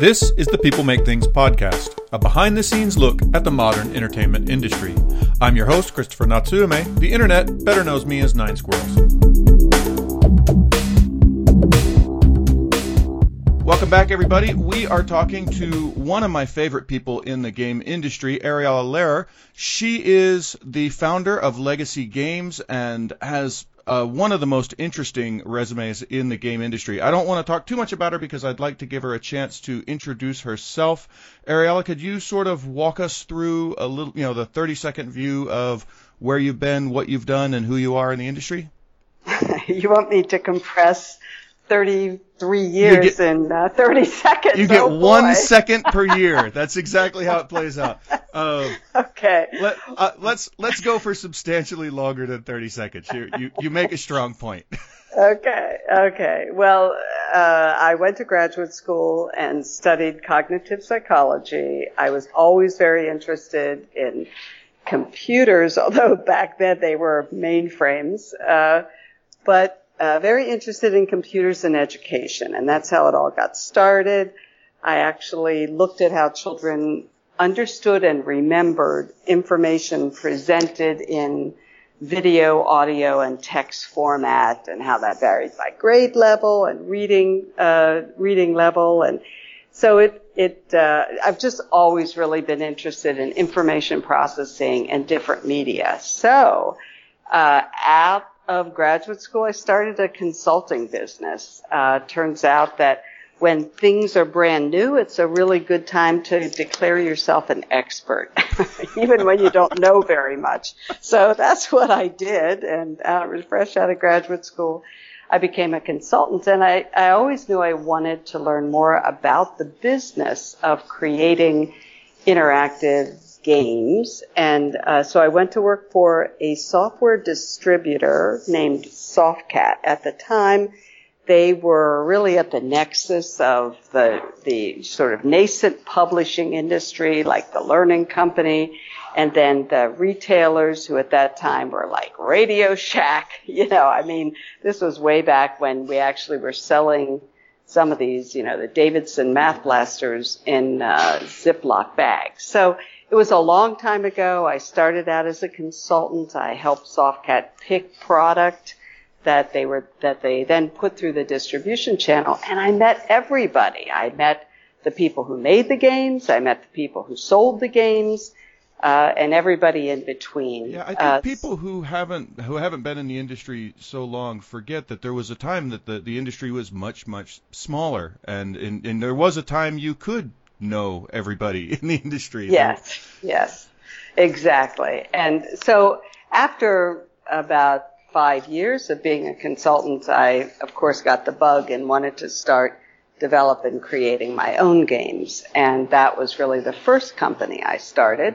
This is the People Make Things podcast, a behind the scenes look at the modern entertainment industry. I'm your host, Christopher Natsuume. The internet better knows me as Nine Squirrels. Welcome back, everybody. We are talking to one of my favorite people in the game industry, Ariella Lehrer. She is the founder of Legacy Games and has uh, one of the most interesting resumes in the game industry. I don't want to talk too much about her because I'd like to give her a chance to introduce herself. Ariella, could you sort of walk us through a little, you know, the 30 second view of where you've been, what you've done, and who you are in the industry? you want me to compress 33 years get, in uh, 30 seconds. You get oh, one second per year. That's exactly how it plays out. Uh, okay. Let, us uh, let's, let's go for substantially longer than 30 seconds. You you, you make a strong point. okay. Okay. Well, uh, I went to graduate school and studied cognitive psychology. I was always very interested in computers, although back then they were mainframes. Uh, but uh, very interested in computers and education, and that's how it all got started. I actually looked at how children understood and remembered information presented in video, audio, and text format, and how that varied by grade level and reading uh, reading level, and so it it uh, I've just always really been interested in information processing and different media. So uh, of graduate school, I started a consulting business. Uh, turns out that when things are brand new, it's a really good time to declare yourself an expert, even when you don't know very much. So that's what I did, and uh, fresh out of graduate school, I became a consultant, and I, I always knew I wanted to learn more about the business of creating interactive games. And uh, so I went to work for a software distributor named Softsel. At the time, they were really at the nexus of the the sort of nascent publishing industry, like the Learning Company, and then the retailers who at that time were like Radio Shack. You know, I mean, this was way back when we actually were selling some of these, you know, the Davidson math blasters in uh, Ziploc bags. So it was a long time ago. I started out as a consultant. I helped Softsel pick product that they were that they then put through the distribution channel, and I met everybody. I met the people who made the games. I met the people who sold the games. Uh, and everybody in between. Yeah, I think uh, people who haven't who haven't been in the industry so long forget that there was a time that the, the industry was much much smaller, and, and and there was a time you could know everybody in the industry. Yes, yes, exactly. And so after about five years of being a consultant, I of course got the bug and wanted to start developing creating my own games. And that was really the first company I started.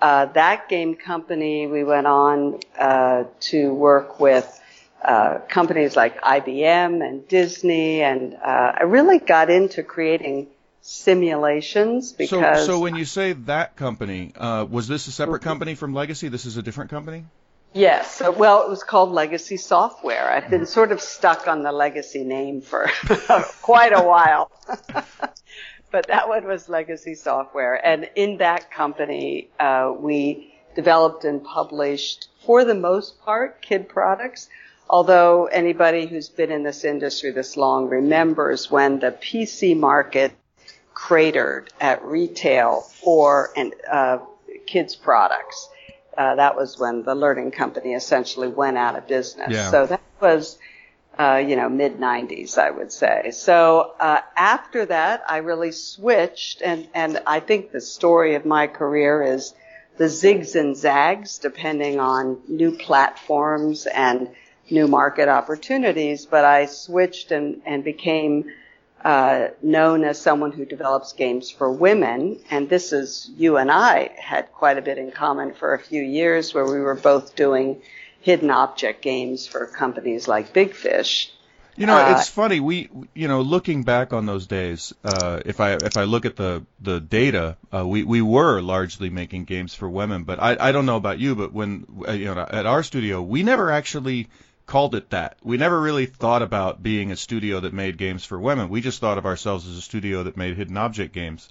Uh, that game company, we went on uh, to work with uh, companies like IBM and Disney, and uh, I really got into creating simulations because. So, so when you say that company, uh, was this a separate company from Legacy? This is a different company. Yes. So, well, it was called Legacy Software. I've been sort of stuck on the Legacy name for quite a while. but that one was Legacy Software. And in that company, uh, we developed and published, for the most part, kid products. Although anybody who's been in this industry this long remembers when the PC market cratered at retail for and uh, kids products. Uh, that was when the learning company essentially went out of business. Yeah. So that was, uh, you know, mid 90s, I would say. So uh, after that, I really switched, and and I think the story of my career is the zigs and zags, depending on new platforms and new market opportunities. But I switched and and became uh, known as someone who develops games for women, and this is you and I had quite a bit in common for a few years, where we were both doing hidden object games for companies like Big Fish. You know, uh, it's funny. We, you know, looking back on those days, uh, if I if I look at the the data, uh, we we were largely making games for women. But I I don't know about you, but when uh, you know at our studio, we never actually called it that. We never really thought about being a studio that made games for women. We just thought of ourselves as a studio that made hidden object games.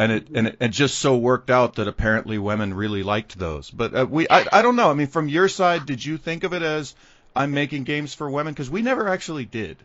And it and it, it just so worked out that apparently women really liked those. But uh, we I, I don't know. I mean, from your side, did you think of it as I'm making games for women? Because we never actually did.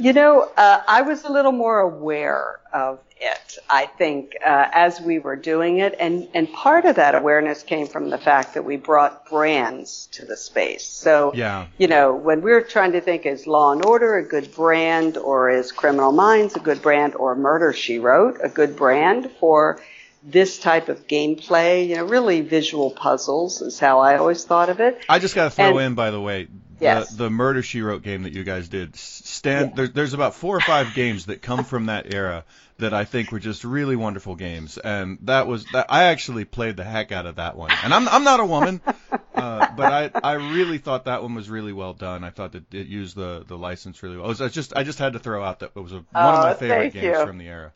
You know, uh, I was a little more aware of it, I think, uh, as we were doing it. And, and part of that awareness came from the fact that we brought brands to the space. So, yeah. you know, when we're trying to think is Law and Order a good brand or is Criminal Minds a good brand or Murder She Wrote a good brand for this type of gameplay, you know, really visual puzzles is how I always thought of it. I just got to throw and, in, by the way, Yes. The, the Murder She Wrote game that you guys did. Stand yeah. there, there's about four or five games that come from that era that I think were just really wonderful games, and that was that I actually played the heck out of that one. And I'm I'm not a woman, uh, but I I really thought that one was really well done. I thought that it used the the license really well. It was, I just I just had to throw out that it was a, one oh, of my favorite games you. from the era.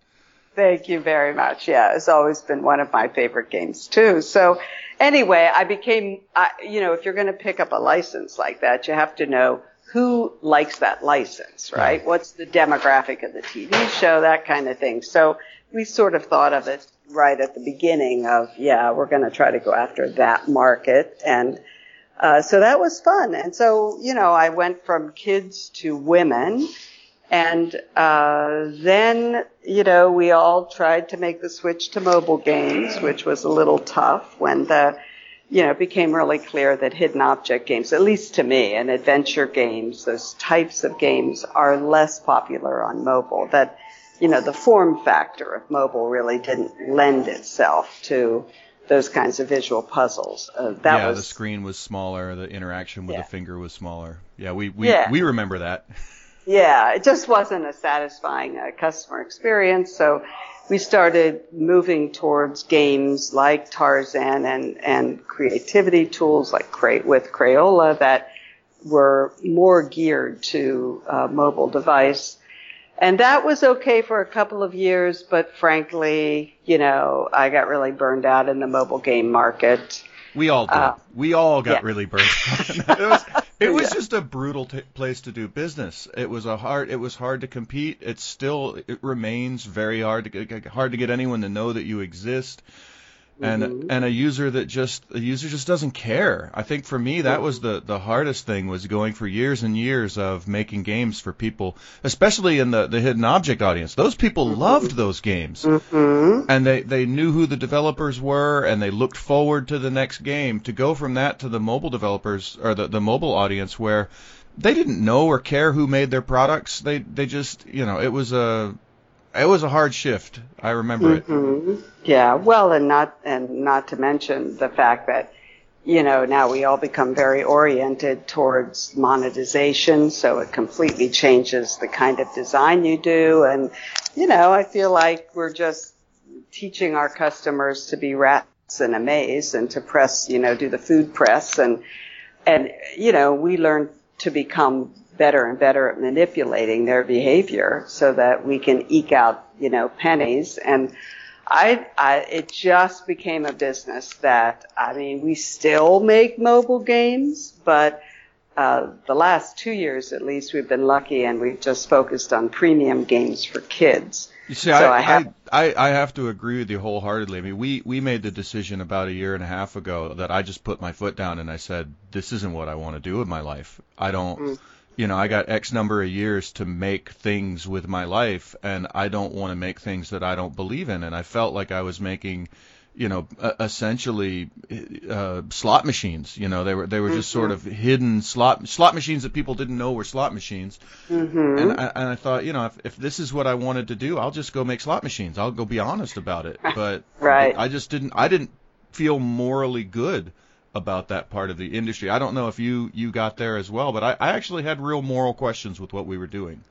Thank you very much. Yeah, it's always been one of my favorite games too. So anyway, I became, I, you know, if you're going to pick up a license like that, you have to know who likes that license, right? Yeah. What's the demographic of the TV show, that kind of thing. So we sort of thought of it right at the beginning of, yeah, we're going to try to go after that market. And uh, so that was fun. And so, you know, I went from kids to women and uh, then, you know, we all tried to make the switch to mobile games, which was a little tough when the, you know, it became really clear that hidden object games, at least to me, and adventure games, those types of games are less popular on mobile. That, you know, the form factor of mobile really didn't lend itself to those kinds of visual puzzles. Uh, that yeah, was, the screen was smaller, the interaction with yeah. the finger was smaller. Yeah, we we yeah. we remember that. Yeah, it just wasn't a satisfying uh, customer experience. So we started moving towards games like Tarzan and, and creativity tools like Cray- with Crayola that were more geared to uh, mobile device. And that was okay for a couple of years, but frankly, you know, I got really burned out in the mobile game market. We all did. Uh, we all got yeah. really burned. it was it was yeah. just a brutal t- place to do business. It was a hard. It was hard to compete. It still. It remains very hard to get hard to get anyone to know that you exist and mm-hmm. and a user that just a user just doesn't care. I think for me that was the the hardest thing was going for years and years of making games for people, especially in the the hidden object audience. Those people mm-hmm. loved those games, mm-hmm. and they they knew who the developers were, and they looked forward to the next game. To go from that to the mobile developers or the the mobile audience where they didn't know or care who made their products. They they just you know it was a it was a hard shift. I remember mm-hmm. it. Yeah, well, and not and not to mention the fact that you know now we all become very oriented towards monetization, so it completely changes the kind of design you do, and you know I feel like we're just teaching our customers to be rats in a maze and to press, you know, do the food press and and you know we learn to become better and better at manipulating their behavior so that we can eke out, you know, pennies. And I, I, it just became a business that, I mean, we still make mobile games, but uh, the last two years at least, we've been lucky and we've just focused on premium games for kids. You see, so I, I, have, I, I have to agree with you wholeheartedly. I mean, we, we made the decision about a year and a half ago that I just put my foot down and I said, this isn't what I want to do with my life. I don't, mm you know, I got X number of years to make things with my life, and I don't want to make things that I don't believe in. And I felt like I was making, you know, essentially uh, slot machines. You know, they were they were just mm-hmm. sort of hidden slot slot machines that people didn't know were slot machines. Mm-hmm. And I, and I thought, you know, if, if this is what I wanted to do, I'll just go make slot machines. I'll go be honest about it. But right. I just didn't. I didn't feel morally good about that part of the industry. I don't know if you you got there as well, but I, I actually had real moral questions with what we were doing.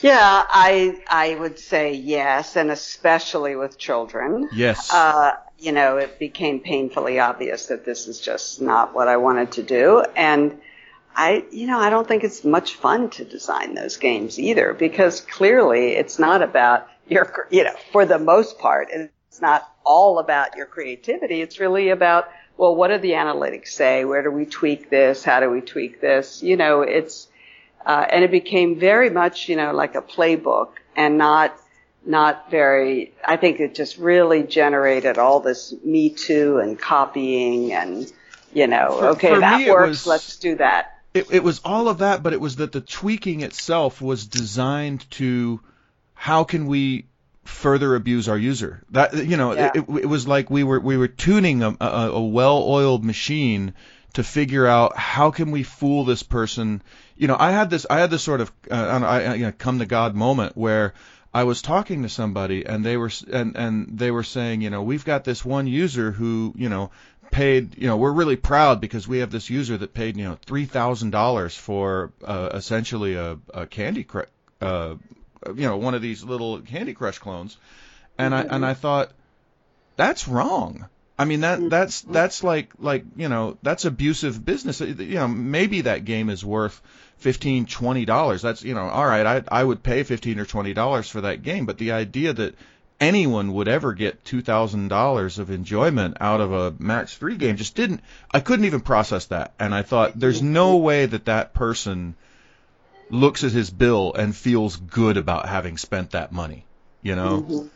Yeah, I I would say yes, and especially with children. Yes. Uh, you know, it became painfully obvious that this is just not what I wanted to do, and I, you know, I don't think it's much fun to design those games either, because clearly it's not about your, you know, for the most part, it's not all about your creativity. It's really about well, what do the analytics say? Where do we tweak this? How do we tweak this? You know, it's, uh, and it became very much, you know, like a playbook and not, not very, I think it just really generated all this Me Too and copying and, you know, For- okay, for that works, was- let's do that. It, it was all of that, but it was that the tweaking itself was designed to how can we further abuse our user. That you know, Yeah. it, it was like we were we were tuning a, a, a well-oiled machine to figure out how can we fool this person. You know, I had this I had this sort of uh, I, don't know, I, I- you know, come to God moment where I was talking to somebody and they were and and they were saying, you know, we've got this one user who, you know, paid, you know, we're really proud because we have this user that paid, you know, three thousand dollars for uh, essentially a, a Candy Crush, uh, you know, one of these little Candy Crush clones, and I and mm-hmm. I thought that's wrong. I mean that mm-hmm. that's that's like like you know that's abusive business. You know maybe that game is worth fifteen twenty dollars. That's you know all right. I I would pay fifteen or twenty dollars for that game, but the idea that anyone would ever get two thousand dollars of enjoyment out of a match three game just didn't. I couldn't even process that, and I thought there's no way that that person looks at his bill and feels good about having spent that money. You know.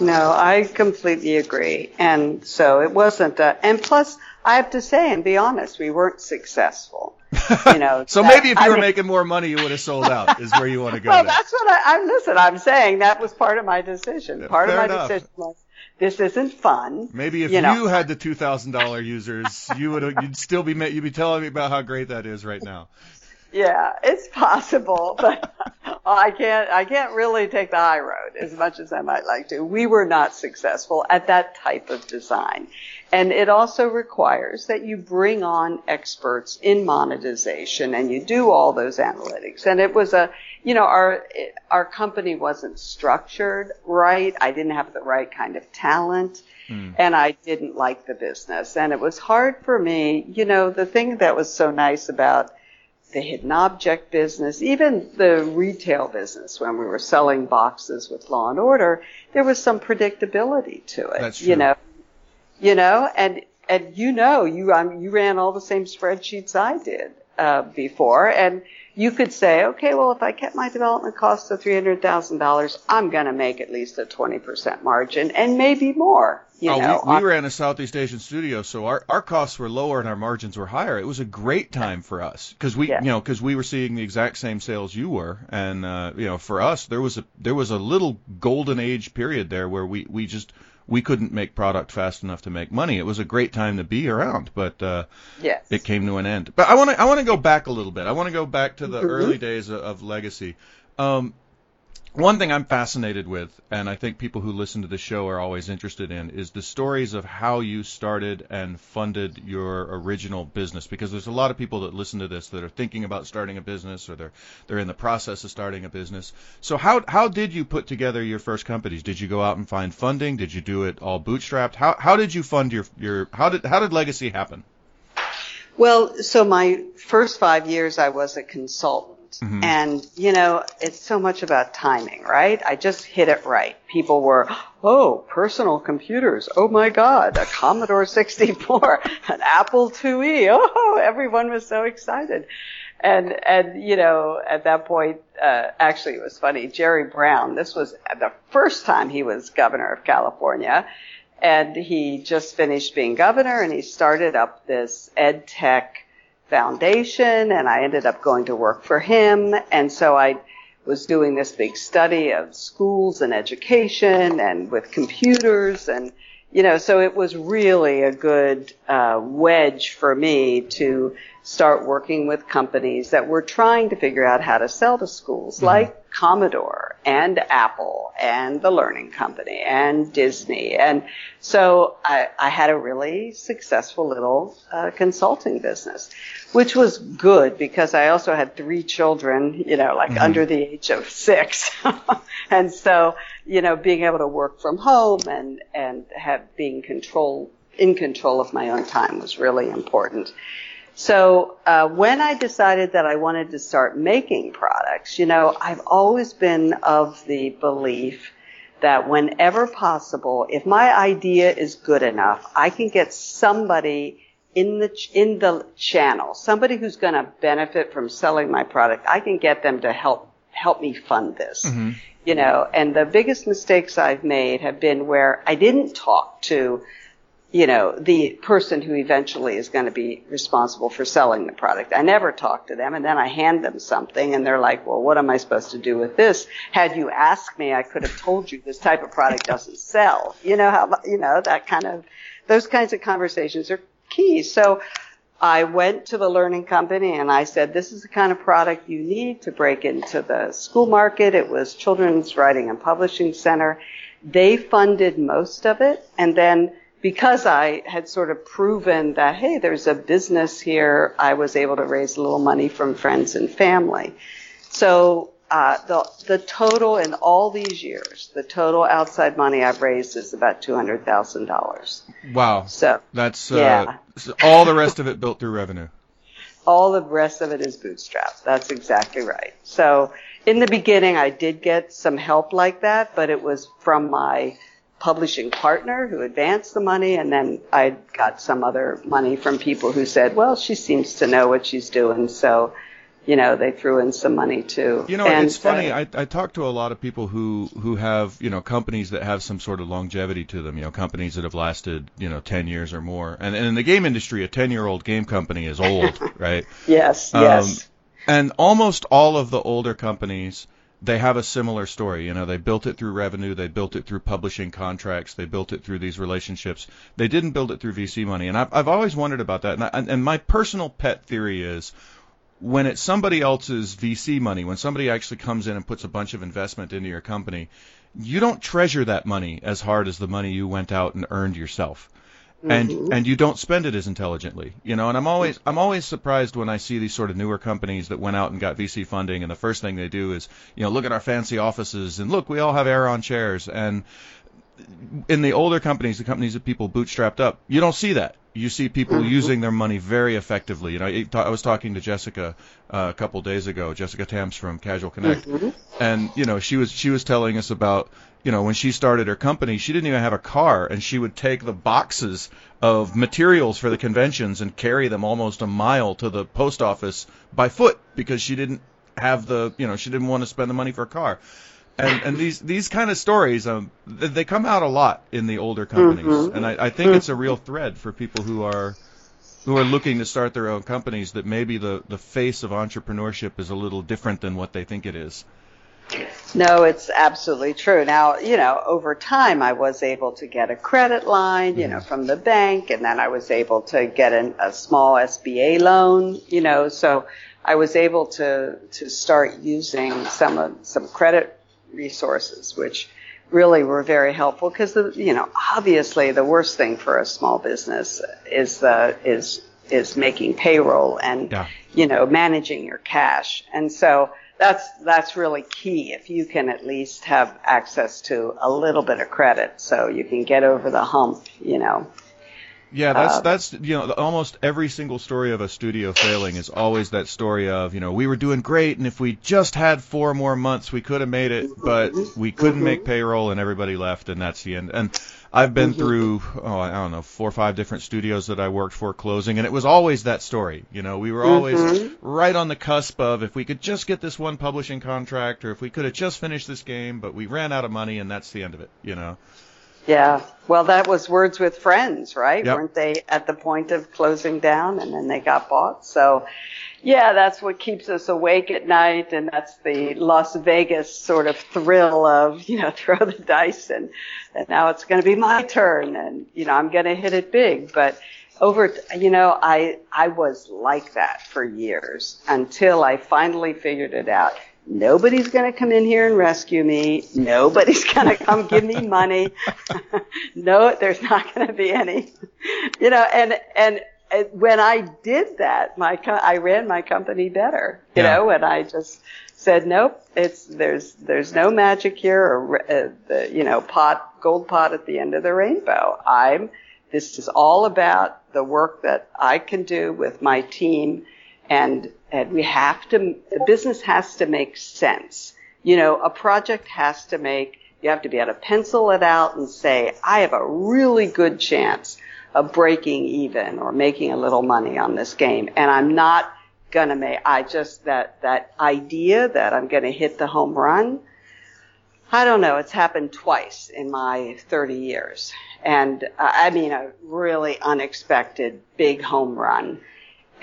No, I completely agree. And so it wasn't, uh, and plus, I have to say and be honest, we weren't successful. You know, So that- maybe if you I were mean- making more money, you would have sold out. Is where you want to go. Well, there. that's what I, I'm, listen, I'm saying that was part of my decision. Yeah, part of my enough. decision was, this isn't fun. Maybe if you you, had the two thousand dollar users, you would you'd still be you'd be telling me about how great that is right now. Yeah, it's possible, but I can't, I can't really take the high road as much as I might like to. We were not successful at that type of design. And it also requires that you bring on experts in monetization and you do all those analytics. And it was a, you know, our, our company wasn't structured right. I didn't have the right kind of talent hmm. and I didn't like the business. And it was hard for me, you know, the thing that was so nice about the hidden object business, even the retail business when we were selling boxes with Law and Order, there was some predictability to it. That's true. You know, you know, and and you know, you um, you ran all the same spreadsheets I did uh, before, and you could say, okay, well, if I kept my development costs to three hundred thousand dollars, I'm going to make at least a twenty percent margin, and maybe more. You oh, know, we, we ran a Southeast Asian studio, so our, our costs were lower and our margins were higher. It was a great time for us because we, Yeah. you know, because we were seeing the exact same sales you were, and uh, you know, for us there was a there was a little golden age period there where we we just we couldn't make product fast enough to make money. It was a great time to be around, but uh, yes. it came to an end. But I want to I want to go back a little bit. I want to go back to the Mhm. early days of, of Legacy. Um, one thing I'm fascinated with, and I think people who listen to the show are always interested in, is the stories of how you started and funded your original business. Because there's a lot of people that listen to this that are thinking about starting a business or they're they're in the process of starting a business. So how how did you put together your first companies? Did you go out and find funding? Did you do it all bootstrapped? How how did you fund your your how did how did Legacy happen? Well, so my first five years I was a consultant. Mhm. And, you know, it's so much about timing, right? I just hit it right. People were, oh, personal computers. Oh my God, a Commodore 64, an Apple IIe. Oh, everyone was so excited. And, and, you know, at that point, uh, actually it was funny. Jerry Brown, this was the first time he was governor of California and he just finished being governor and he started up this ed tech foundation and I ended up going to work for him. And so I was doing this big study of schools and education and with computers and you know so it was really a good uh, wedge for me to start working with companies that were trying to figure out how to sell to schools like Commodore and Apple and the Learning Company and Disney. And so I, I had a really successful little uh, consulting business, which was good because I also had three children, you know, like under the age of six. and so, you know, being able to work from home and, and have being control, in control of my own time was really important. So uh, when I decided that I wanted to start making products, you know, I've always been of the belief that whenever possible, if my idea is good enough, I can get somebody in the in the channel, somebody who's going to benefit from selling my product, I can get them to help help me fund this. Mm-hmm. You know, and the biggest mistakes I've made have been where I didn't talk to you know, the person who eventually is going to be responsible for selling the product. I never talk to them and then I hand them something and they're like, well, what am I supposed to do with this? Had you asked me, I could have told you this type of product doesn't sell. You know how, you know, that kind of, those kinds of conversations are key. So I went to the learning company and I said, this is the kind of product you need to break into the school market. It was Children's Writing and Publishing Center. They funded most of it and then because I had sort of proven that, hey, there's a business here, I was able to raise a little money from friends and family. So uh, the the total in all these years, the total outside money I've raised is about two hundred thousand dollars. Wow. So that's uh, yeah. all the rest of it built through revenue. All the rest of it is bootstrapped. That's exactly right. So in the beginning, I did get some help like that, but it was from my publishing partner who advanced the money, and then I got some other money from people who said, well, she seems to know what she's doing, so you know they threw in some money too. You know, and, it's funny. Uh, I I talk to a lot of people who who have you know companies that have some sort of longevity to them. You know, companies that have lasted you know ten years or more. And, and in the game industry, a ten year old game company is old, right? Yes. Um, yes. And almost all of the older companies they have a similar story. You know, they built it through revenue, they built it through publishing contracts, they built it through these relationships. They didn't build it through VC money, and I've I've always wondered about that. And, I, and my personal pet theory is when it's somebody else's VC money, when somebody actually comes in and puts a bunch of investment into your company, you don't treasure that money as hard as the money you went out and earned yourself and mm-hmm. and you don't spend it as intelligently you know and i'm always i'm always surprised when i see these sort of newer companies that went out and got vc funding and the first thing they do is you know look at our fancy offices and look we all have Aeron chairs and in the older companies the companies that people bootstrapped up you don't see that you see people mm-hmm. using their money very effectively. You know, I, was talking to Jessica uh, a couple days ago, Jessica Tams from Casual Connect, mm-hmm. and you know, she was she was telling us about you know, when she started her company, she didn't even have a car, and she would take the boxes of materials for the conventions and carry them almost a mile to the post office by foot because she didn't have the, you know, she didn't want to spend the money for a car. And and these these kind of stories, um, they come out a lot in the older companies, mm-hmm. and I, I think it's a real thread for people who are who are looking to start their own companies that maybe the the face of entrepreneurship is a little different than what they think it is. No, it's absolutely true. Now, you know, over time I was able to get a credit line, you know, mm-hmm. from the bank, and then I was able to get an, a small SBA loan, you know, so I was able to, to start using some of, some credit resources, which really were very helpful because the, you know, obviously the worst thing for a small business is the, is, is making payroll and, yeah. you know, managing your cash. And so, that's that's really key. If you can at least have access to a little bit of credit so you can get over the hump you know. Yeah that's uh, that's you know almost every single story of a studio failing is always that story of you know we were doing great and if we just had four more months we could have made it but we couldn't mm-hmm. make payroll and everybody left and that's the end. And I've been mm-hmm. through, oh, I don't know, four or five different studios that I worked for closing, and it was always that story. You know, we were always mm-hmm. right on the cusp of if we could just get this one publishing contract, or if we could have just finished this game, but we ran out of money, and that's the end of it. You know. Yeah. Well, that was Words with Friends, right? Yep. Weren't they at the point of closing down, and then they got bought? So yeah, that's what keeps us awake at night, and that's the Las Vegas sort of thrill of, you know, throw the dice and, and now it's going to be my turn, and you know, I'm going to hit it big. But over, you know, I I was like that for years until I finally figured it out. Nobody's going to come in here and rescue me. Nobody's going to come give me money. no, there's not going to be any, you know, and, and when I did that, my co- I ran my company better, you yeah. know, and I just said, nope, it's there's there's no magic here or uh, the you know pot gold pot at the end of the rainbow. I'm this is all about the work that I can do with my team, and and we have to the business has to make sense. You know, a project has to make you have to be able to pencil it out and say, I have a really good chance of breaking even or making a little money on this game. And I'm not gonna make, I just, that, that idea that I'm gonna hit the home run, I don't know, it's happened twice in my 30 years. And uh, I mean, a really unexpected big home run.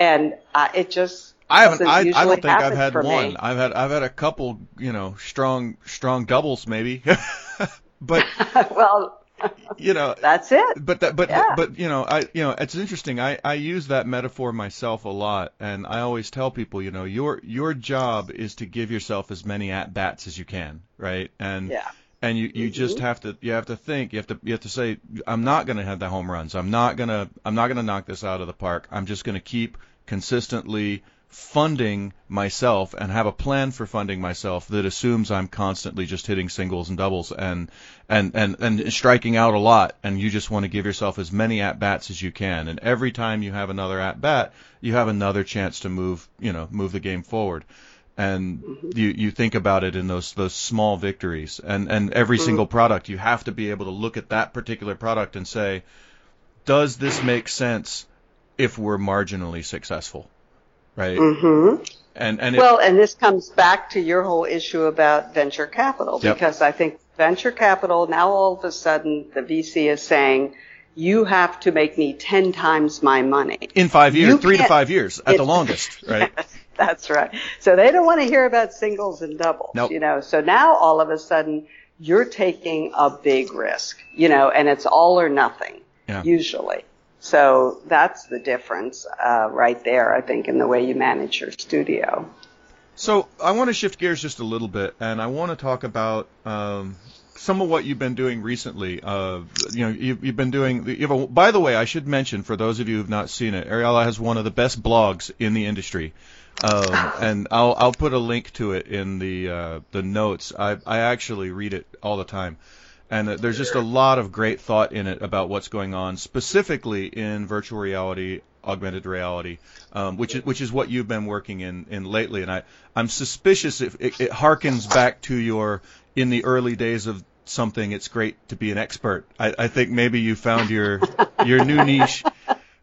And uh, it just, I haven't. I, I don't think I've had one. me. I've had. I've had a couple. You know, strong, strong doubles maybe. but well, you know, that's it. but that. But Yeah. but you know, I you know, it's interesting. I I use that metaphor myself a lot, and I always tell people, you know, your your job is to give yourself as many at bats as you can, right? And Yeah. and you, you just mm-hmm. have to you have to think you have to you have to say I'm not going to have the home runs I'm not going to I'm not going to knock this out of the park I'm just going to keep consistently funding myself and have a plan for funding myself that assumes I'm constantly just hitting singles and doubles and and and and striking out a lot and you just want to give yourself as many at bats as you can. And every time you have another at bat you have another chance to move you know move the game forward. And you you think about it in those those small victories. And and every single product you have to be able to look at that particular product and say does this make sense if we're marginally successful? Right? Hmm and and it, Well, and this comes back to your whole issue about venture capital Yep. because I think venture capital now all of a sudden the VC is saying you have to make me 10 times my money. in 5 years you 3 to 5 years at the longest right That's right. So they don't want to hear about singles and doubles, Nope. you know. So now all of a sudden you're taking a big risk, you know, and it's all or nothing Yeah. usually. So that's the difference uh, right there, I think, in the way you manage your studio. So I want to shift gears just a little bit, and I want to talk about um, some of what you've been doing recently. Uh, you know, you've, you've been doing. You have a, by the way, I should mention for those of you who've not seen it, Ariella has one of the best blogs in the industry, um, and I'll I'll put a link to it in the uh, the notes. I I actually read it all the time. And uh, there's just a lot of great thought in it about what's going on, specifically in virtual reality, augmented reality, um, which is which is what you've been working in in lately. And I I'm suspicious if it, it harkens back to your in the early days of something. It's great to be an expert. I, I think maybe you found your your new niche.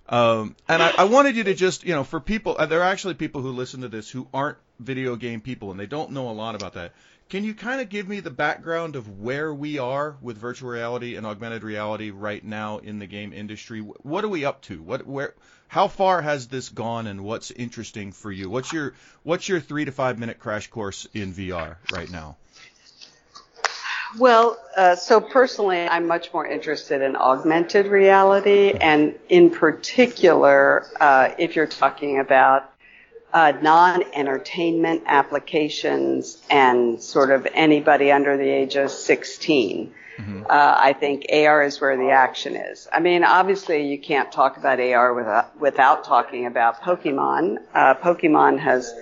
Um, and I, I wanted you to just, you know, for people, uh, there are actually people who listen to this who aren't video game people and they don't know a lot about that. Can you kind of give me the background of where we are with virtual reality and augmented reality right now in the game industry? What are we up to? What, where, how far has this gone, and what's interesting for you? What's your, what's your three to five minute crash course in VR right now? Well, uh, so personally, I'm much more interested in augmented reality, and in particular, uh, if you're talking about uh, non-entertainment applications and sort of anybody under the age of 16. Uh, I think AR is where the action is. I mean, obviously, you can't talk about AR without, without talking about Pokemon. Uh, Pokemon has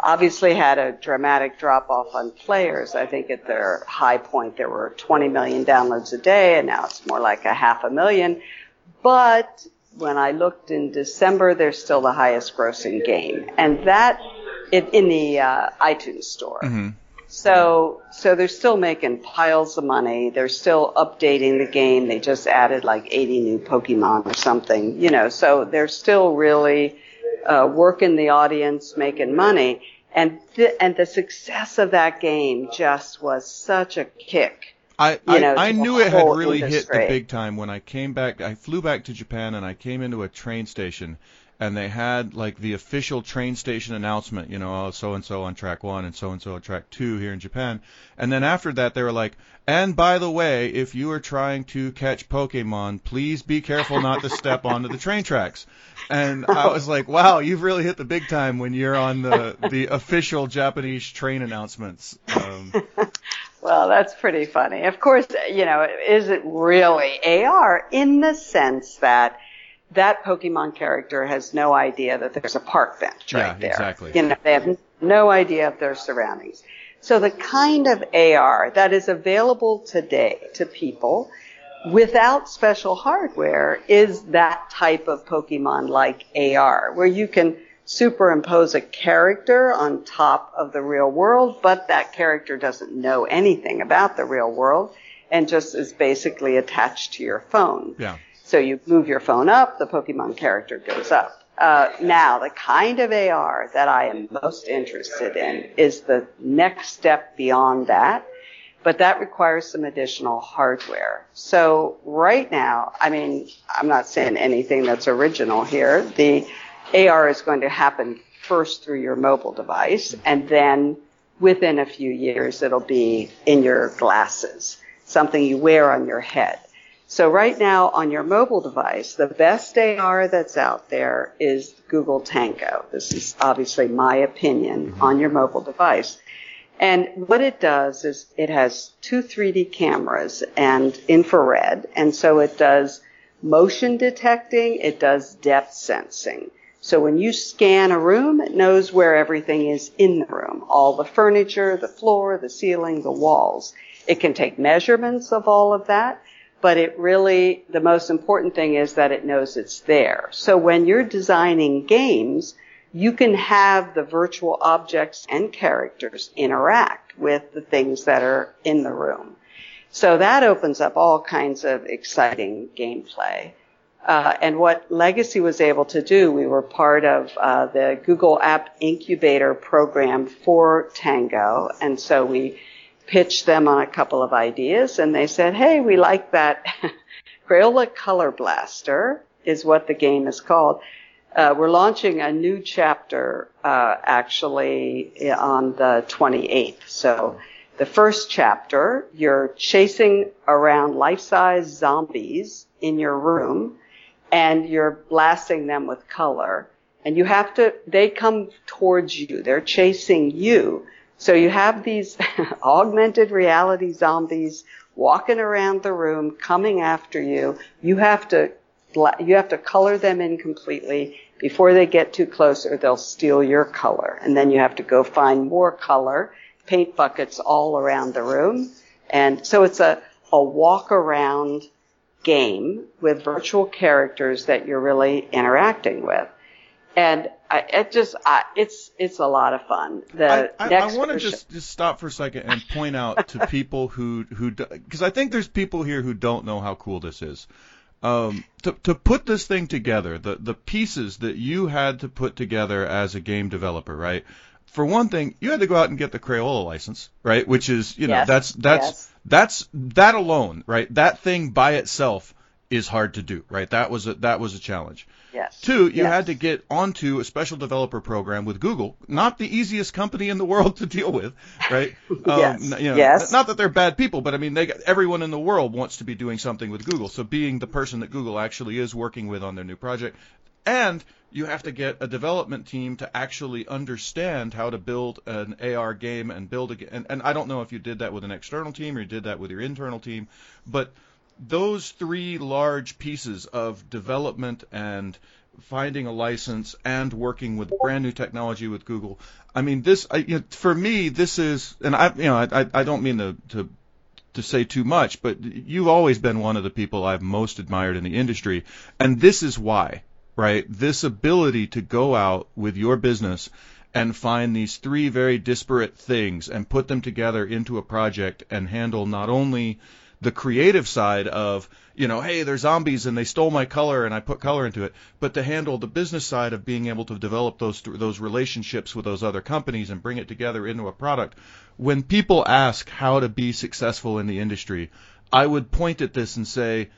obviously had a dramatic drop off on players. I think at their high point there were 20 million downloads a day and now it's more like a half a million. But when I looked in December, they're still the highest grossing game. And that, it, in the uh, iTunes store. So, so they're still making piles of money. They're still updating the game. They just added like 80 new Pokemon or something, you know, so they're still really, uh, working the audience, making money. And, th- and the success of that game just was such a kick. I, you know, I, I knew it had really hit the big time when I came back. I flew back to Japan and I came into a train station and they had like the official train station announcement, you know, oh, so and so on track one and so and so on track two here in Japan. And then after that, they were like, and by the way, if you are trying to catch Pokemon, please be careful not to step onto the train tracks. And I was like, wow, you've really hit the big time when you're on the, the official Japanese train announcements. Um, Well, that's pretty funny. Of course, you know, is it really AR in the sense that that Pokemon character has no idea that there's a park bench Yeah, right there. exactly. You know, they have no idea of their surroundings. So the kind of AR that is available today to people without special hardware is that type of Pokemon like AR, where you can superimpose a character on top of the real world, but that character doesn't know anything about the real world and just is basically attached to your phone. yeah. So you move your phone up, the Pokemon character goes up. Uh, now, the kind of AR that I am most interested in is the next step beyond that, but that requires some additional hardware. So right now, I mean, I'm not saying anything that's original here. The AR is going to happen first through your mobile device, and then within a few years, it'll be in your glasses, something you wear on your head. So right now on your mobile device, the best AR that's out there is Google Tango. This is obviously my opinion mm-hmm. on your mobile device. And what it does is it has two 3D cameras and infrared. And so it does motion detecting. It does depth sensing. So when you scan a room, it knows where everything is in the room. All the furniture, the floor, the ceiling, the walls. It can take measurements of all of that but it really, the most important thing is that it knows it's there. So when you're designing games, you can have the virtual objects and characters interact with the things that are in the room. So that opens up all kinds of exciting gameplay. Uh, and what Legacy was able to do, we were part of uh, the Google App Incubator program for Tango, and so we pitched them on a couple of ideas and they said, hey, we like that. Crayola Color Blaster is what the game is called. Uh, we're launching a new chapter uh, actually on the 28th. So the first chapter, you're chasing around life-size zombies in your room and you're blasting them with color. And you have to, they come towards you. They're chasing you. So you have these augmented reality zombies walking around the room, coming after you. You have to you have to color them in completely before they get too close, or they'll steal your color. And then you have to go find more color, paint buckets all around the room, and so it's a a walk around game with virtual characters that you're really interacting with and I, it just I, it's it's a lot of fun. The I, I, I want to just just stop for a second and point out to people who who because I think there's people here who don't know how cool this is. Um, to to put this thing together, the the pieces that you had to put together as a game developer, right? For one thing, you had to go out and get the Crayola license, right? Which is you know yes. that's that's yes. that's that alone, right? That thing by itself is hard to do, right? That was a that was a challenge. Yes. Two, you yes. had to get onto a special developer program with Google, not the easiest company in the world to deal with, right? yes. Um, you know, yes. Not that they're bad people, but I mean, they got, everyone in the world wants to be doing something with Google. So being the person that Google actually is working with on their new project, and you have to get a development team to actually understand how to build an AR game and build a and, and I don't know if you did that with an external team or you did that with your internal team, but those three large pieces of development and finding a license and working with brand new technology with Google. I mean, this I, you know, for me, this is, and I, you know, I, I don't mean to, to to say too much, but you've always been one of the people I've most admired in the industry, and this is why, right? This ability to go out with your business and find these three very disparate things and put them together into a project and handle not only the creative side of, you know, hey, they're zombies and they stole my color and I put color into it, but to handle the business side of being able to develop those those relationships with those other companies and bring it together into a product. When people ask how to be successful in the industry, I would point at this and say,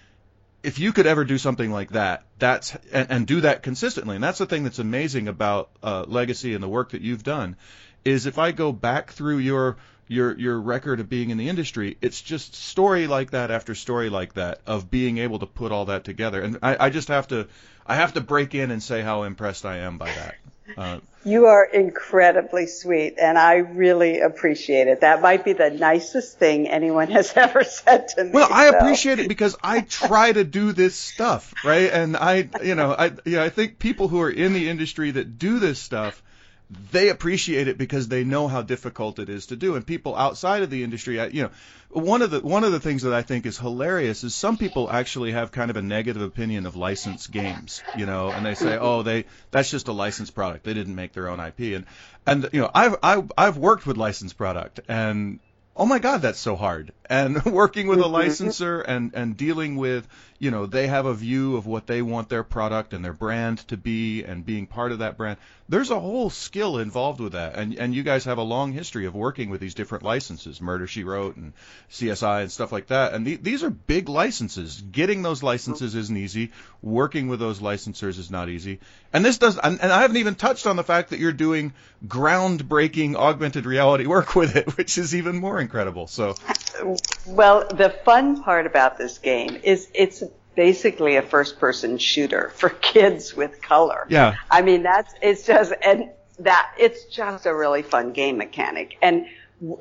if you could ever do something like that, that's and, and do that consistently, and that's the thing that's amazing about uh, Legacy and the work that you've done, is if I go back through your your your record of being in the industry, it's just story like that after story like that of being able to put all that together. And I, I just have to I have to break in and say how impressed I am by that. Uh, you are incredibly sweet, and I really appreciate it. That might be the nicest thing anyone has ever said to me. Well, I so. appreciate it because I try to do this stuff, right? And I, you know, I, you know, I think people who are in the industry that do this stuff they appreciate it because they know how difficult it is to do. And people outside of the industry, you know, one of the one of the things that I think is hilarious is some people actually have kind of a negative opinion of licensed games, you know, and they say, oh, they that's just a licensed product. They didn't make their own IP. And and you know, I've I've, I've worked with licensed product and oh my God, that's so hard. And working with a Mm-hmm. licensor and, and dealing with, you know, they have a view of what they want their product and their brand to be and being part of that brand. There's a whole skill involved with that. And, and you guys have a long history of working with these different licenses, Murder She Wrote and CSI and stuff like that. And the, these are big licenses. Getting those licenses isn't easy. Working with those licensors is not easy. And this does, and, and I haven't even touched on the fact that you're doing groundbreaking augmented reality work with it, which is even more incredible. So, Well, the fun part about this game is it's basically a first person shooter for kids with color. Yeah. I mean, that's, it's just, and that, it's just a really fun game mechanic. And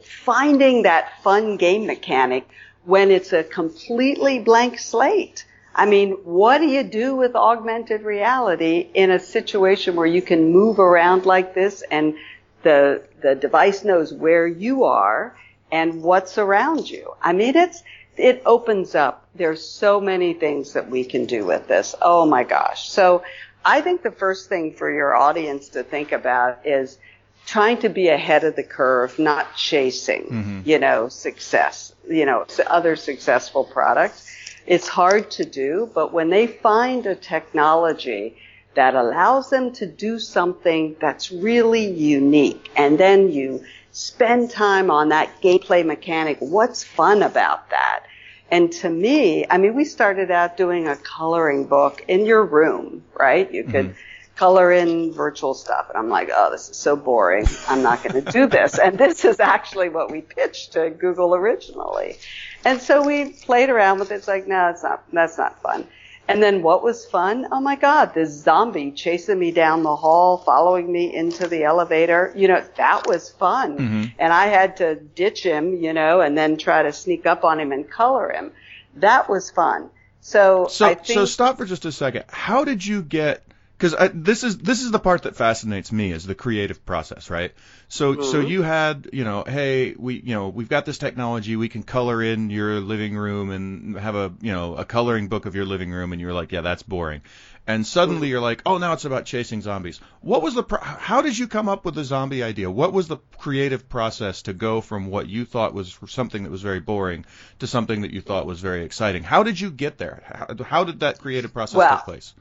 finding that fun game mechanic when it's a completely blank slate. I mean, what do you do with augmented reality in a situation where you can move around like this and the, the device knows where you are and what's around you? I mean, it's, it opens up. There's so many things that we can do with this. Oh my gosh. So I think the first thing for your audience to think about is trying to be ahead of the curve, not chasing, mm-hmm. you know, success, you know, other successful products. It's hard to do, but when they find a technology that allows them to do something that's really unique, and then you spend time on that gameplay mechanic, what's fun about that? And to me, I mean, we started out doing a coloring book in your room, right? You could mm-hmm. color in virtual stuff. And I'm like, oh, this is so boring. I'm not going to do this. And this is actually what we pitched to Google originally. And so we played around with it. It's like, no, it's not, that's not fun. And then what was fun? Oh my God, this zombie chasing me down the hall, following me into the elevator. You know, that was fun. Mm-hmm. And I had to ditch him, you know, and then try to sneak up on him and color him. That was fun. So, so, I think, so stop for just a second. How did you get? Because this is this is the part that fascinates me is the creative process, right? So, so Mm-hmm. you had, you know, hey, we, you know, we've got this technology. We can color in your living room and have a, you know, a coloring book of your living room, and you're like, yeah, that's boring. And Mm-hmm. suddenly you're like, oh, now it's about chasing zombies. What was the? Pro- how did you come up with the zombie idea? What was the creative process to go from what you thought was something that was very boring to something that you thought was very exciting? How did you get there? How, how did that creative process Well, take place?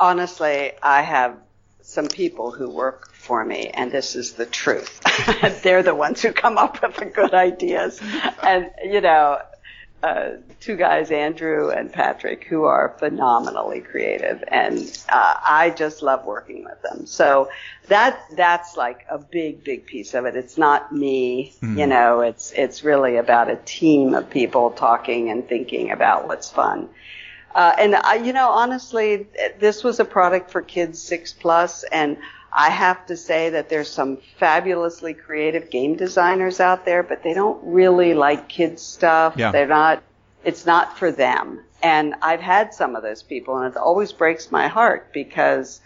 Honestly, I have some people who work for me, and this is the truth. They're the ones who come up with the good ideas. And, you know, uh, two guys, Andrew and Patrick, who are phenomenally creative, and uh, I just love working with them. So that that's like a big, big piece of it. It's not me, you know. It's it's really about a team of people talking and thinking about what's fun. Uh, and I, you know, honestly, this was a product for kids six plus, and I have to say that there's some fabulously creative game designers out there, but they don't really like kids stuff. Yeah. They're not. It's not for them. And I've had some of those people, and it always breaks my heart because,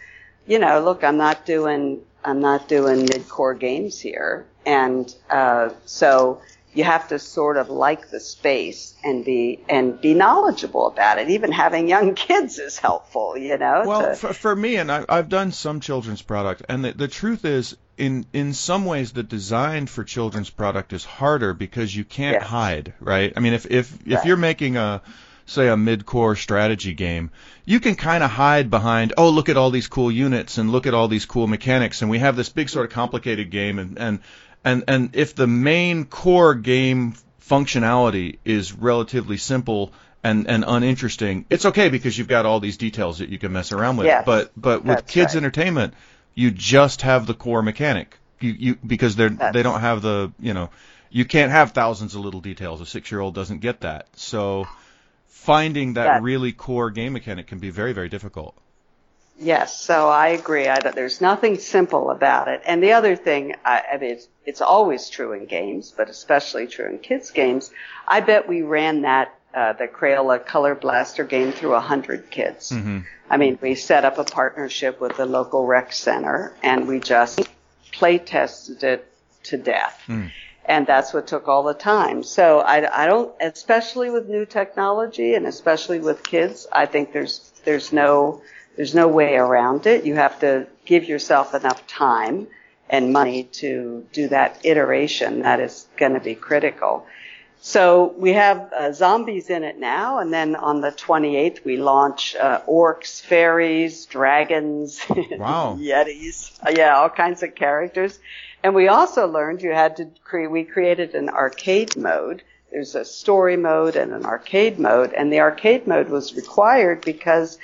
you know, look, I'm not doing I'm not doing mid-core games here, and uh, so you have to sort of like the space and be and be knowledgeable about it. Even having young kids is helpful, you know. Well, to- for, for me, and I, I've done some children's product, and the, the truth is, in in some ways, the design for children's product is harder because you can't Yes. hide, right? I mean, if if if Right. you're making a say a mid-core strategy game, you can kind of hide behind, oh, look at all these cool units and look at all these cool mechanics, and we have this big sort of complicated game, and and and and if the main core game functionality is relatively simple and and uninteresting, it's okay because you've got all these details that you can mess around with. Yes, but but with kids right. entertainment, you just have the core mechanic. You you because they're they don't have the you know you can't have thousands of little details. A six year old doesn't get that. So finding That- really core game mechanic can be very very difficult. Yes, so I agree. I, there's nothing simple about it. And the other thing, I, I mean, it's, it's always true in games, but especially true in kids' games. I bet we ran that uh, the Crayola Color Blaster game through a hundred kids. I mean, we set up a partnership with the local rec center, and we just play tested it to death. And that's what took all the time. So I, I don't, especially with new technology and especially with kids, I think there's, there's no, there's no way around it. You have to give yourself enough time and money to do that iteration that is going to be critical. So we have uh, zombies in it now, and then on the 28th we launch uh, orcs, fairies, dragons, wow. yetis, yeah, all kinds of characters. And we also learned you had to create. We created an arcade mode. There's a story mode and an arcade mode, and the arcade mode was required because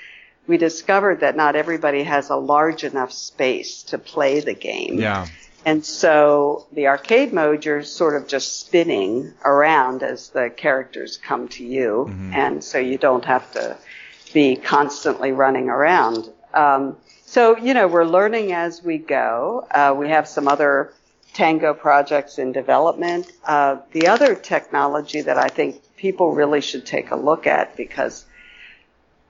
we discovered that not everybody has a large enough space to play the game. Yeah. And so the arcade mode, you're sort of just spinning around as the characters come to you. Mm-hmm. And so you don't have to be constantly running around. Um, so, you know, we're learning as we go. Uh, we have some other Tango projects in development. Uh, the other technology that I think people really should take a look at because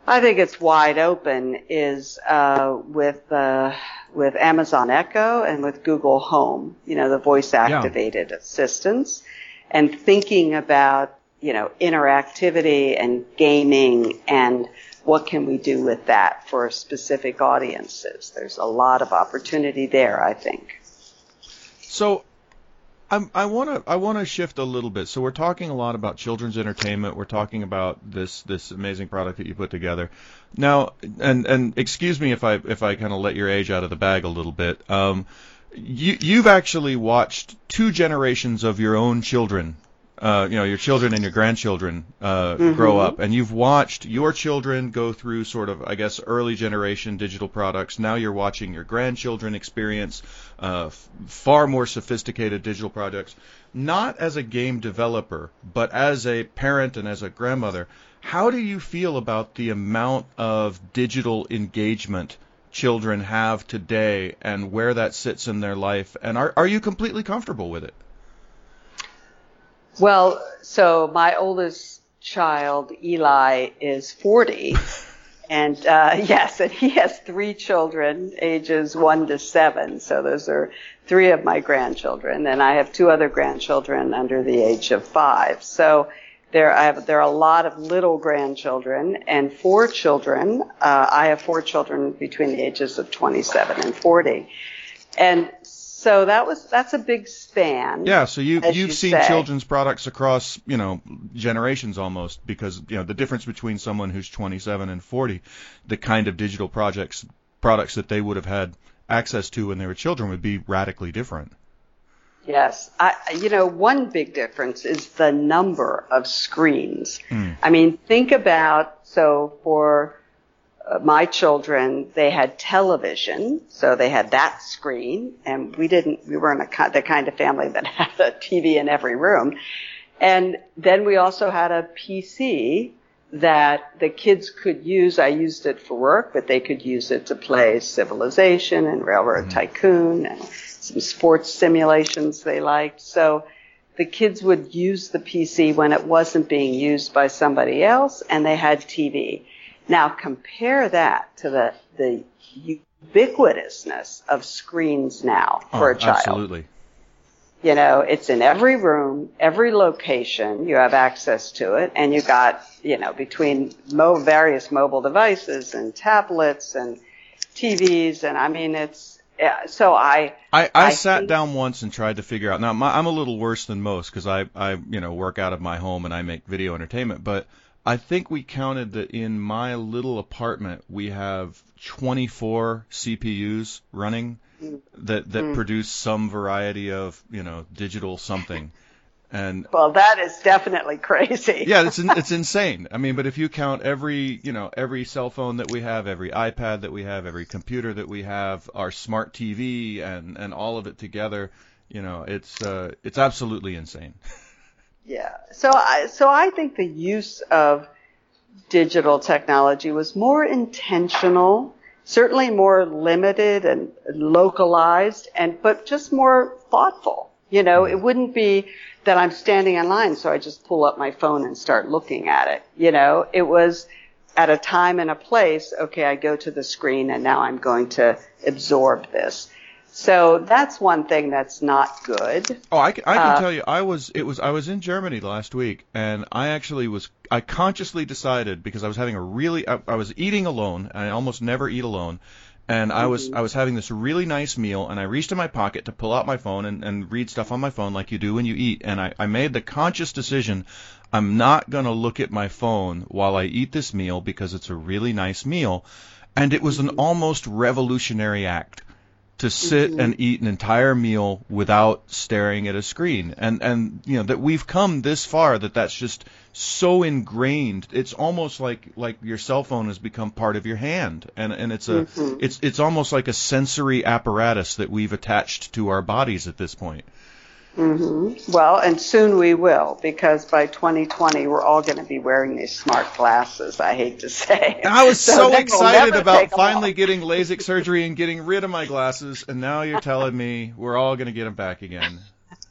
I think it's wide open is uh, with uh, with Amazon Echo and with Google Home. You know, the voice activated yeah. assistants, and thinking about you know interactivity and gaming and what can we do with that for specific audiences. There's a lot of opportunity there, I think. So I want to I want to shift a little bit. So we're talking a lot about children's entertainment. We're talking about this this amazing product that you put together. Now, and and excuse me if I if I kind of let your age out of the bag a little bit. Um, you you've actually watched two generations of your own children uh, you know your children and your grandchildren uh, mm-hmm. grow up, and you've watched your children go through sort of, I guess, early generation digital products. Now you're watching your grandchildren experience uh, f- far more sophisticated digital products. Not as a game developer, but as a parent and as a grandmother. How do you feel about the amount of digital engagement children have today, and where that sits in their life? And are are you completely comfortable with it? Well, so my oldest child, Eli, is 40. And uh, yes, and he has three children, ages one to seven. So those are three of my grandchildren, and I have two other grandchildren under the age of five. So there, I have there are a lot of little grandchildren and four children. Uh, I have four children between the ages of 27 and 40, and so that was that's a big span. Yeah, so you you've you seen say. children's products across, you know, generations almost because, you know, the difference between someone who's 27 and 40, the kind of digital projects products that they would have had access to when they were children would be radically different. Yes. I, you know, one big difference is the number of screens. Mm. I mean, think about, so for my children, they had television, so they had that screen, and we didn't, we weren't a, the kind of family that had a TV in every room. And then we also had a PC that the kids could use. I used it for work, but they could use it to play Civilization and Railroad mm-hmm. Tycoon and some sports simulations they liked. So the kids would use the PC when it wasn't being used by somebody else, and they had TV. Now compare that to the, the ubiquitousness of screens now for oh, a child. Absolutely. You know, it's in every room, every location, you have access to it, and you got, you know, between mo- various mobile devices and tablets and TVs, and I mean, it's, yeah, so I, I, I, I sat think, down once and tried to figure out. Now, my, I'm a little worse than most because I, I, you know, work out of my home and I make video entertainment. But I think we counted that in my little apartment we have 24 CPUs running that that mm. produce some variety of you know digital something. And well, that is definitely crazy. yeah, it's it's insane. I mean, but if you count every you know every cell phone that we have, every iPad that we have, every computer that we have, our smart TV, and and all of it together, you know, it's uh, it's absolutely insane. Yeah. So I, so I think the use of digital technology was more intentional, certainly more limited and localized and, but just more thoughtful. You know, it wouldn't be that I'm standing in line, so I just pull up my phone and start looking at it. You know, it was at a time and a place, okay, I go to the screen and now I'm going to absorb this. So that's one thing that's not good. Oh, I can, I can uh, tell you, I was it was I was in Germany last week, and I actually was I consciously decided because I was having a really I, I was eating alone, and I almost never eat alone, and I was I was having this really nice meal, and I reached in my pocket to pull out my phone and, and read stuff on my phone like you do when you eat, and I, I made the conscious decision I'm not going to look at my phone while I eat this meal because it's a really nice meal, and it was an almost revolutionary act to sit Mm-hmm. and eat an entire meal without staring at a screen and and you know that we've come this far that that's just so ingrained it's almost like like your cell phone has become part of your hand and and it's a Mm-hmm. it's it's almost like a sensory apparatus that we've attached to our bodies at this point Mm-hmm. Well, and soon we will, because by 2020 we're all going to be wearing these smart glasses. I hate to say. I was so, then we'll excited about finally getting LASIK surgery and getting rid of my glasses, and now you're telling me we're all going to get them back again.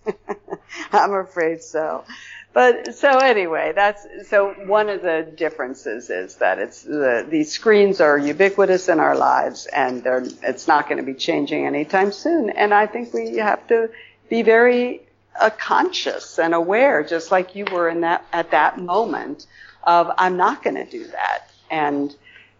I'm afraid so. But so anyway, that's so one of the differences is that it's the these screens are ubiquitous in our lives, and they're it's not going to be changing anytime soon. And I think we have to be very uh, conscious and aware, just like you were in that at that moment of I'm not going to do that, and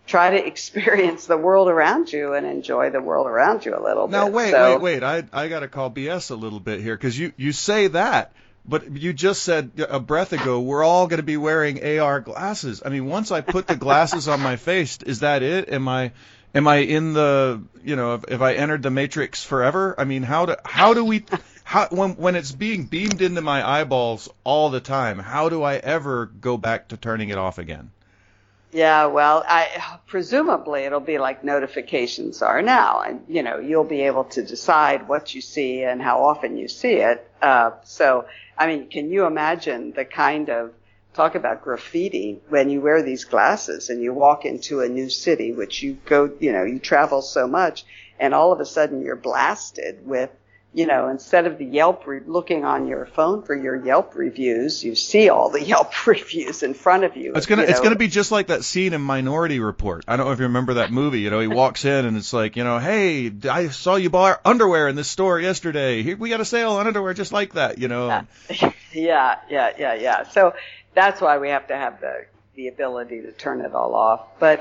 try to experience the world around you and enjoy the world around you a little Now bit. Now wait, So- wait, wait. I I got to call BS a little bit here because you you say that, but you just said a breath ago we're all going to be wearing AR glasses. I mean, once I put the glasses on my face, is that it? Am I am I in the you know if, if I entered the matrix forever? I mean, how do how do we how when when it's being beamed into my eyeballs all the time? How do I ever go back to turning it off again? Yeah, well, I presumably it'll be like notifications are now, and you know you'll be able to decide what you see and how often you see it. Uh, so, I mean, can you imagine the kind of talk about graffiti when you wear these glasses and you walk into a new city, which you go, you know, you travel so much, and all of a sudden you're blasted with you know, instead of the Yelp re- looking on your phone for your Yelp reviews, you see all the Yelp reviews in front of you. It's gonna you it's know. gonna be just like that scene in Minority Report. I don't know if you remember that movie. You know, he walks in and it's like, you know, hey, I saw you buy underwear in this store yesterday. Here we got a sale on underwear just like that. You know, yeah, yeah, yeah, yeah. So that's why we have to have the the ability to turn it all off. But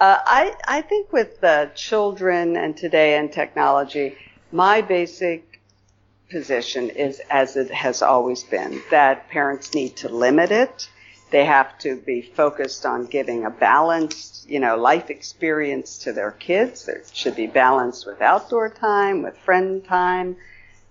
uh, I I think with the children and today and technology, my basic position is as it has always been that parents need to limit it. They have to be focused on giving a balanced, you know, life experience to their kids. There should be balance with outdoor time, with friend time.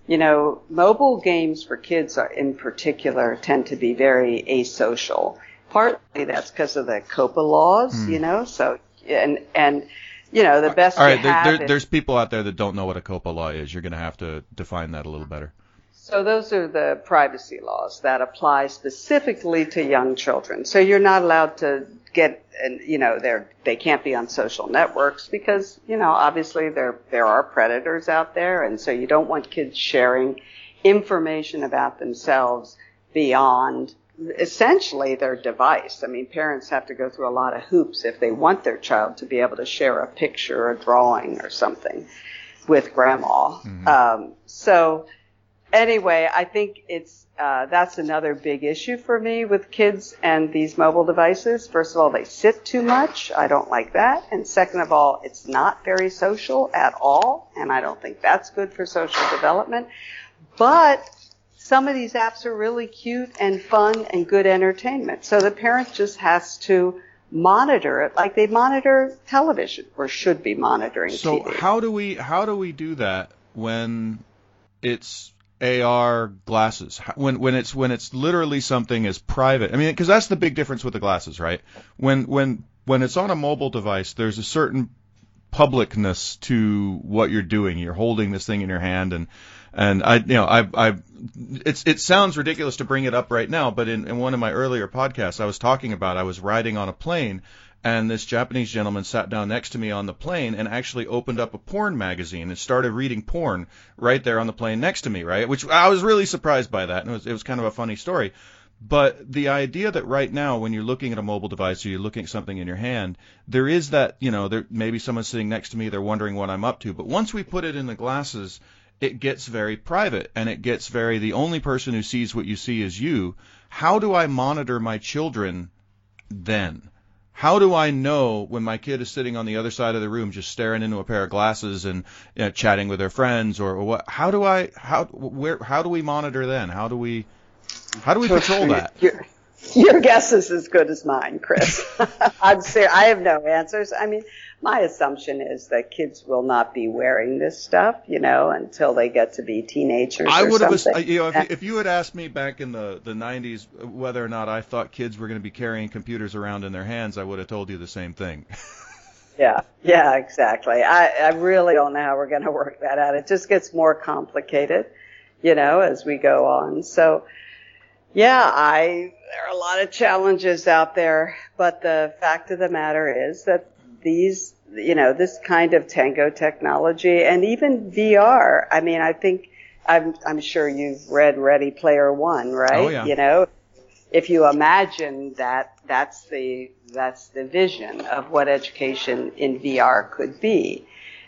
You know, mobile games for kids are in particular tend to be very asocial. Partly that's because of the COPPA laws, hmm. you know, so, and, and, you know, the best all right. to There, there, is- there's people out there that don't know what a COPPA law is. You're gonna have to define that a little better. So those are the privacy laws that apply specifically to young children. So you're not allowed to get, and you know, they're they can't be on social networks because you know obviously there there are predators out there, and so you don't want kids sharing information about themselves beyond essentially their device. I mean, parents have to go through a lot of hoops if they want their child to be able to share a picture, a drawing, or something with grandma. Um, so anyway, I think it's uh, that's another big issue for me with kids and these mobile devices. First of all, they sit too much. I don't like that. And second of all, it's not very social at all, and I don't think that's good for social development. But some of these apps are really cute and fun and good entertainment. So the parent just has to monitor it like they monitor television or should be monitoring So TV. how do we how do we do that when it's AR glasses? When when it's when it's literally something as private. I mean, because that's the big difference with the glasses, right? When when when it's on a mobile device, there's a certain publicness to what you're doing. You're holding this thing in your hand, and and I you know I I it's it sounds ridiculous to bring it up right now, but in, in one of my earlier podcasts, I was talking about I was riding on a plane. And this Japanese gentleman sat down next to me on the plane and actually opened up a porn magazine and started reading porn right there on the plane next to me, right? Which I was really surprised by that, and it was, it was kind of a funny story. But the idea that right now, when you're looking at a mobile device or you're looking at something in your hand, there is that, you know, there maybe someone's sitting next to me, they're wondering what I'm up to. But once we put it in the glasses, it gets very private and it gets very the only person who sees what you see is you. How do I monitor my children then? how do I know when my kid is sitting on the other side of the room just staring into a pair of glasses and you know, chatting with their friends or, or what? How do I how where how do we monitor then? How do we how do we control that? Your, your guess is as good as mine, Chris. I'm serious. I have no answers. I mean, my assumption is that kids will not be wearing this stuff, you know, until they get to be teenagers. I would have, something. you know, if, if you had asked me back in the the 90s whether or not I thought kids were going to be carrying computers around in their hands, I would have told you the same thing. yeah, yeah, exactly. I, I really don't know how we're going to work that out. It just gets more complicated, you know, as we go on. So, yeah, I there are a lot of challenges out there, but the fact of the matter is that these, you know, this kind of tango technology and even VR. I mean, I think I'm, I'm sure you've read Ready Player One, right? Oh, yeah. You know, if you imagine that that's the, that's the vision of what education in VR could be.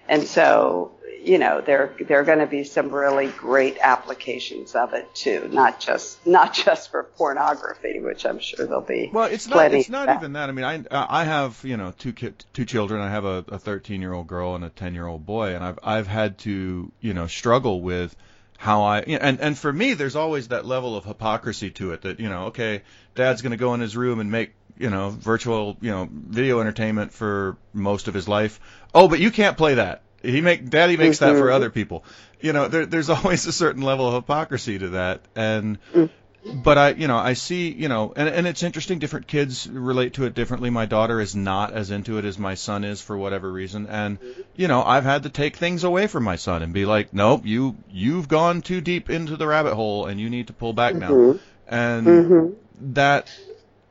And so, you know, there there are going to be some really great applications of it too, not just not just for pornography, which I'm sure there'll be. Well, it's not. It's not that. even that. I mean, I I have you know two ki- two children. I have a 13 year old girl and a 10 year old boy, and I've I've had to you know struggle with how I you know, and and for me, there's always that level of hypocrisy to it that you know, okay, Dad's going to go in his room and make you know virtual you know video entertainment for most of his life. Oh, but you can't play that. He make Daddy makes that for Mhm. other people. You know, there, there's always a certain level of hypocrisy to that, and Mm. but I, you know, I see, you know, and and it's interesting. Different kids relate to it differently. My daughter is not as into it as my son is for whatever reason, and you know, I've had to take things away from my son and be like, nope, you you've gone too deep into the rabbit hole, and you need to pull back now. Mhm. And Mhm. that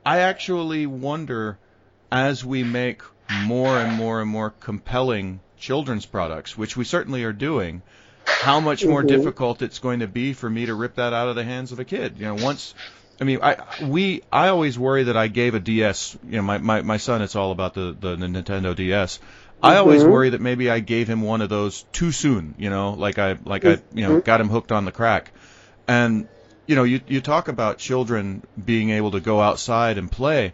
I actually wonder as we make more and more and more compelling children's products, which we certainly are doing, how much more Mhm. difficult it's going to be for me to rip that out of the hands of a kid. You know, once I mean, I we I always worry that I gave a DS. You know, my my, my son, it's all about the the Nintendo DS. I always Mhm. worry that maybe I gave him one of those too soon. You know, like I like I you know Mhm. got him hooked on the crack, and you know, you you talk about children being able to go outside and play.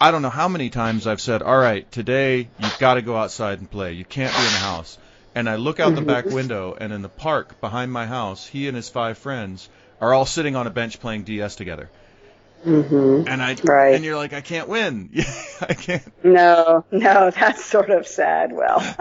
I don't know how many times I've said, "All right, today you've got to go outside and play. You can't be in the house." And I look out the back window, and in the park behind my house, he and his five friends are all sitting on a bench playing DS together. Mhm. And I Right. and you're like, I can't win. I can't. No, no, that's sort of sad. Well,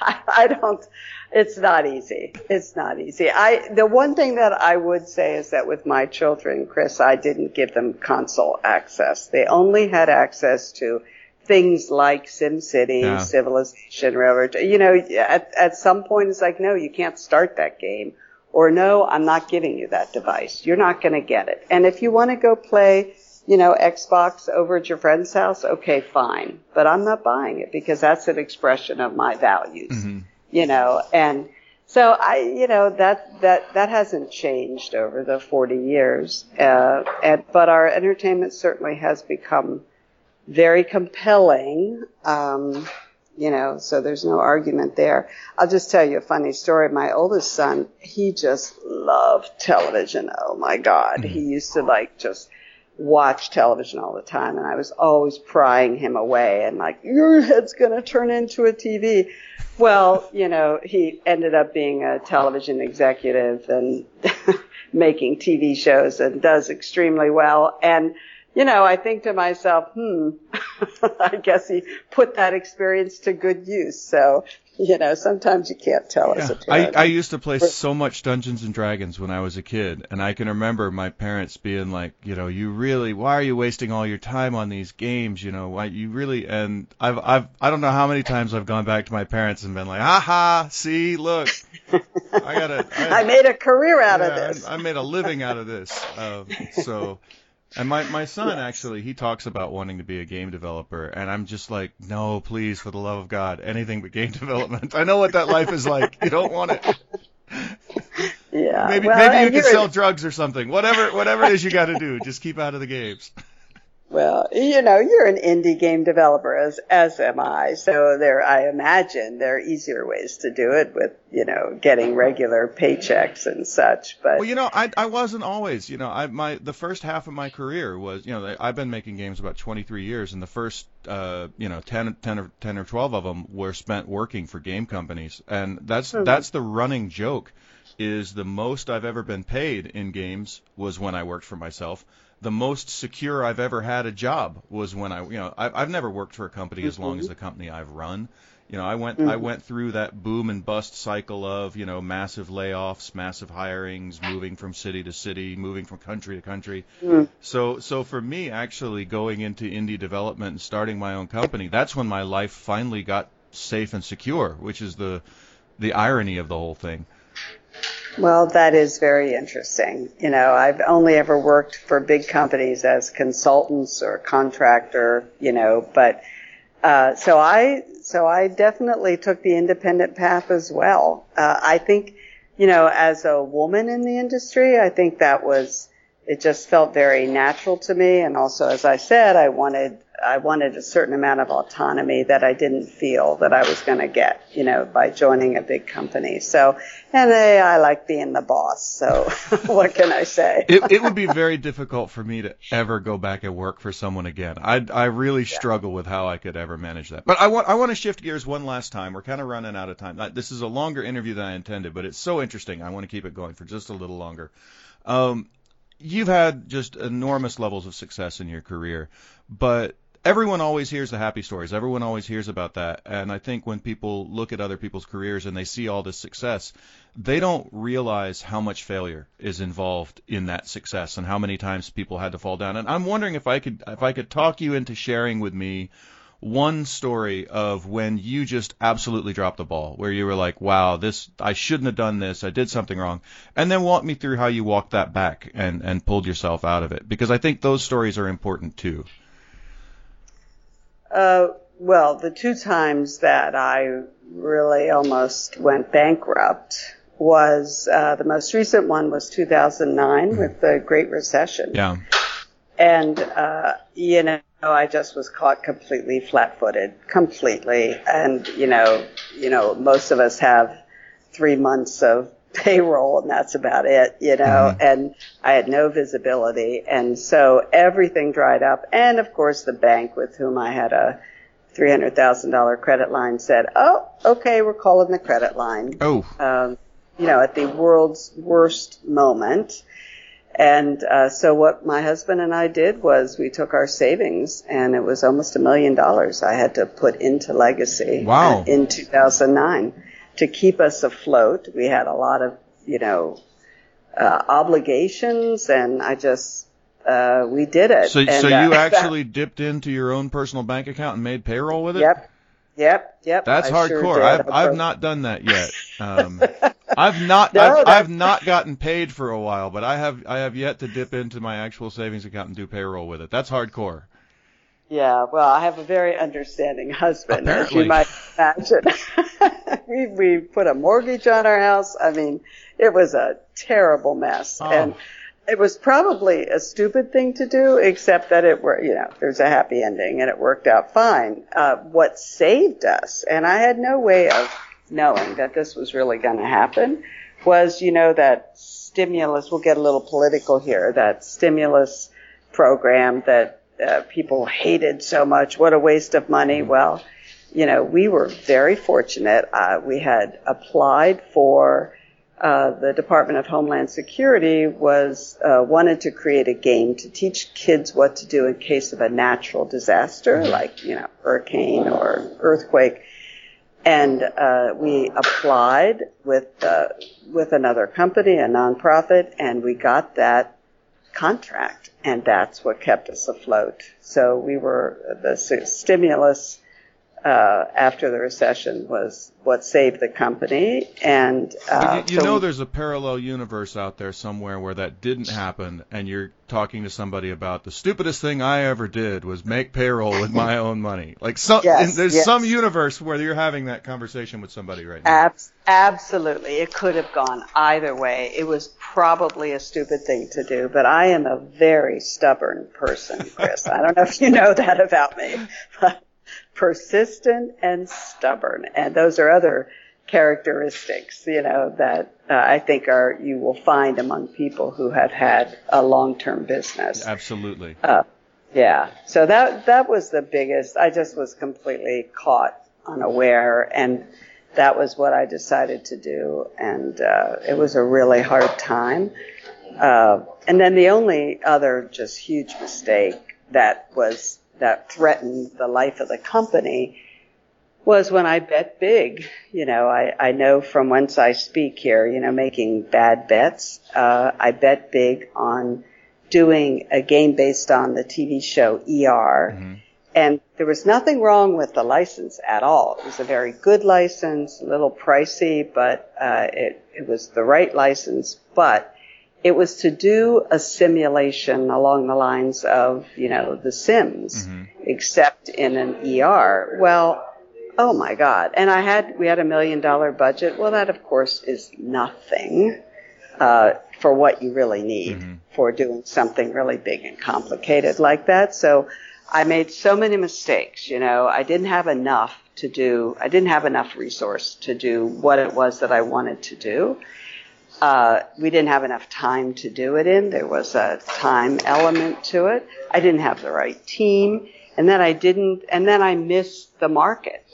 I, I don't. It's not easy. It's not easy. I the one thing that I would say is that with my children, Chris, I didn't give them console access. They only had access to things like SimCity, Yeah. Civilization, Railroad. You know, at at some point, it's like, no, you can't start that game. Or no, I'm not giving you that device. You're not going to get it. And if you want to go play, you know, Xbox over at your friend's house, okay, fine. But I'm not buying it because that's an expression of my values, Mhm. You know, and so I, you know, that, that, that hasn't changed over the 40 years. Uh, and, but our entertainment certainly has become very compelling. Um, you know, so there's no argument there. I'll just tell you a funny story. My oldest son, he just loved television. Oh my God. He used to like just watch television all the time and I was always prying him away and like, your head's to turn into a TV. Well, you know, he ended up being a television executive and making TV shows and does extremely well. And, you know, I think to myself, hmm, I guess he put that experience to good use. So, you know, sometimes you can't tell as Yeah. a I, parent. I used to play so much Dungeons and Dragons when I was a kid, and I can remember my parents being like, you know, you really, why are you wasting all your time on these games? You know, why you really? And I've, I've, I don't know how many times I've gone back to my parents and been like, aha, see, look, I got to I made a career out of yeah, this. I, I made a living out of this. Um, so, and my my son Yes. actually he talks about wanting to be a game developer, and I'm just like, no, please, for the love of God, anything but game development. I know what that life is like. You don't want it. yeah. Maybe well, maybe you can sell drugs or something. Whatever whatever it is you got to do, just keep out of the games. Well, you know, you're an indie game developer, as as am I. So there, I imagine there are easier ways to do it with, you know, getting regular paychecks and such. But well, you know, I I wasn't always, you know, I my the first half of my career was, you know, I've been making games about 23 years, and the first, uh, you know, 10 10 or 10 or 12 of them were spent working for game companies, and that's mm-hmm. that's the running joke. Is the most I've ever been paid in games was when I worked for myself the most secure I've ever had a job was when I, you know, I, I've never worked for a company as long as mm-hmm. the company I've run. You know, I went mm-hmm. I went through that boom and bust cycle of you know massive layoffs, massive hirings, moving from city to city, moving from country to country. Mm-hmm. So so for me, actually going into indie development and starting my own company, that's when my life finally got safe and secure, which is the the irony of the whole thing. Well, that is very interesting. You know, I've only ever worked for big companies as consultants or contractor, you know, but uh, so I so I definitely took the independent path as well. Uh, I think, you know, as a woman in the industry, I think that was it just felt very natural to me, and also, as I said, I wanted I wanted a certain amount of autonomy that I didn't feel that I was going to get, you know, by joining a big company. So, and I, I like being the boss. So, what can I say? it, it would be very difficult for me to ever go back and work for someone again. I, I really yeah. struggle with how I could ever manage that. But I want I want to shift gears one last time. We're kind of running out of time. This is a longer interview than I intended, but it's so interesting. I want to keep it going for just a little longer. Um, you've had just enormous levels of success in your career, but everyone always hears the happy stories. Everyone always hears about that. And I think when people look at other people's careers and they see all this success, they don't realize how much failure is involved in that success and how many times people had to fall down. And I'm wondering if I could if I could talk you into sharing with me one story of when you just absolutely dropped the ball, where you were like, "Wow, this I shouldn't have done this. I did something wrong," and then walk me through how you walked that back and and pulled yourself out of it, because I think those stories are important too. Uh, well, the two times that I really almost went bankrupt was uh, the most recent one was 2009 mm-hmm. with the Great Recession. Yeah. And uh, you know, I just was caught completely flat-footed, completely. And you know, you know, most of us have three months of payroll and that's about it, you know, mm-hmm. and I had no visibility. And so everything dried up. And of course the bank with whom I had a $300,000 credit line said, Oh, okay, we're calling the credit line. Oh. Um, you know, at the world's worst moment. And uh, so what my husband and I did was we took our savings, and it was almost a million dollars I had to put into Legacy wow. in 2009 to keep us afloat. We had a lot of, you know, uh, obligations, and I just uh, we did it. So, and, so you uh, actually dipped into your own personal bank account and made payroll with it? Yep. Yep, yep. That's I hardcore. Sure I've I've not done that yet. Um, I've not no, I've, I've not gotten paid for a while, but I have I have yet to dip into my actual savings account and do payroll with it. That's hardcore. Yeah, well, I have a very understanding husband, Apparently. as you might imagine. we we put a mortgage on our house. I mean, it was a terrible mess, oh. and it was probably a stupid thing to do, except that it were you know there's a happy ending and it worked out fine. Uh, what saved us, and I had no way of knowing that this was really going to happen, was you know that stimulus. We'll get a little political here. That stimulus program that uh, people hated so much. What a waste of money. Mm-hmm. Well, you know, we were very fortunate. Uh, we had applied for uh, the Department of Homeland Security was uh, wanted to create a game to teach kids what to do in case of a natural disaster, mm-hmm. like you know, hurricane or earthquake. And uh, we applied with uh, with another company, a nonprofit, and we got that contract, and that's what kept us afloat. So we were the stimulus uh, after the recession was what saved the company. And uh, you, you so know, there's a parallel universe out there somewhere where that didn't happen, and you're talking to somebody about the stupidest thing I ever did was make payroll with my own money. Like some, yes, there's yes. some universe where you're having that conversation with somebody right now. Ab- absolutely, it could have gone either way. It was probably a stupid thing to do, but I am a very stubborn person, Chris. I don't know if you know that about me, but persistent and stubborn. And those are other characteristics, you know, that uh, I think are you will find among people who have had a long-term business. Absolutely. Uh, yeah. So that that was the biggest. I just was completely caught unaware, and that was what I decided to do, and uh, it was a really hard time. Uh, and then the only other just huge mistake that was that threatened the life of the company was when I bet big. You know, I, I know from whence I speak here, you know, making bad bets. Uh, I bet big on doing a game based on the TV show ER. Mm-hmm. And there was nothing wrong with the license at all. It was a very good license, a little pricey, but uh, it, it was the right license. But it was to do a simulation along the lines of, you know, The Sims, mm-hmm. except in an ER. Well, oh my God. And I had, we had a million dollar budget. Well, that of course is nothing, uh, for what you really need mm-hmm. for doing something really big and complicated like that. So I made so many mistakes, you know, I didn't have enough to do, I didn't have enough resource to do what it was that I wanted to do. Uh, we didn't have enough time to do it in. There was a time element to it. I didn't have the right team. And then I didn't, and then I missed the market.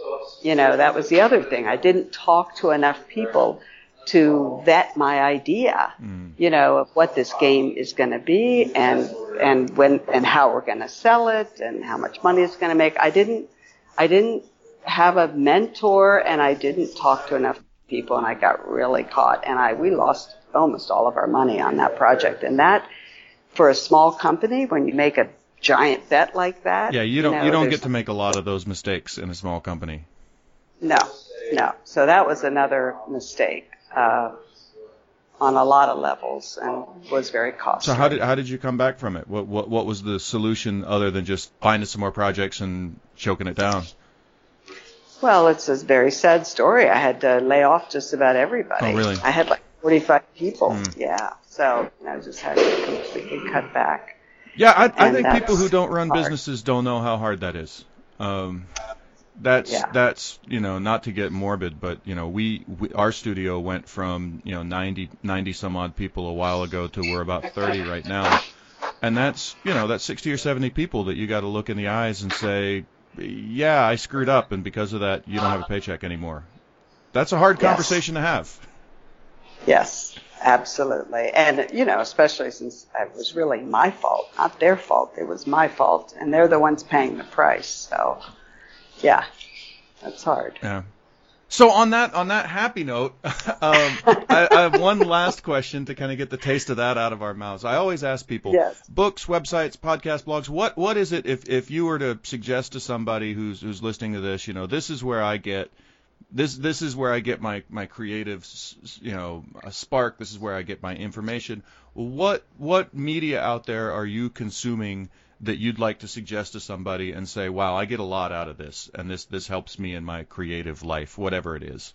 You know, that was the other thing. I didn't talk to enough people to vet my idea, mm. you know, of what this game is going to be and, and when, and how we're going to sell it and how much money it's going to make. I didn't, I didn't have a mentor and I didn't talk to enough people and I got really caught and I we lost almost all of our money on that project and that for a small company when you make a giant bet like that yeah you don't you, know, you don't get to make a lot of those mistakes in a small company no no so that was another mistake uh, on a lot of levels and was very costly. So how did how did you come back from it? What what what was the solution other than just finding some more projects and choking it down? Well, it's a very sad story. I had to lay off just about everybody. Oh, really? I had like 45 people. Mm. Yeah. So I just had to completely cut back. Yeah, I, I think people who don't run hard. businesses don't know how hard that is. Um, that's yeah. that's you know not to get morbid, but you know we, we our studio went from you know 90 90 some odd people a while ago to we're about 30 right now, and that's you know that's 60 or 70 people that you got to look in the eyes and say yeah, I screwed up, and because of that, you don't have a paycheck anymore. That's a hard yes. conversation to have. Yes, absolutely. And, you know, especially since it was really my fault, not their fault. It was my fault, and they're the ones paying the price. So, yeah, that's hard. Yeah. So on that on that happy note, um, I, I, have one last question to kind of get the taste of that out of our mouths. I always ask people, yes. books, websites, podcast, blogs. What what is it if if you were to suggest to somebody who's who's listening to this, you know, this is where I get this this is where I get my my creative, you know, spark. This is where I get my information. What what media out there are you consuming? That you'd like to suggest to somebody and say, "Wow, I get a lot out of this, and this this helps me in my creative life, whatever it is"?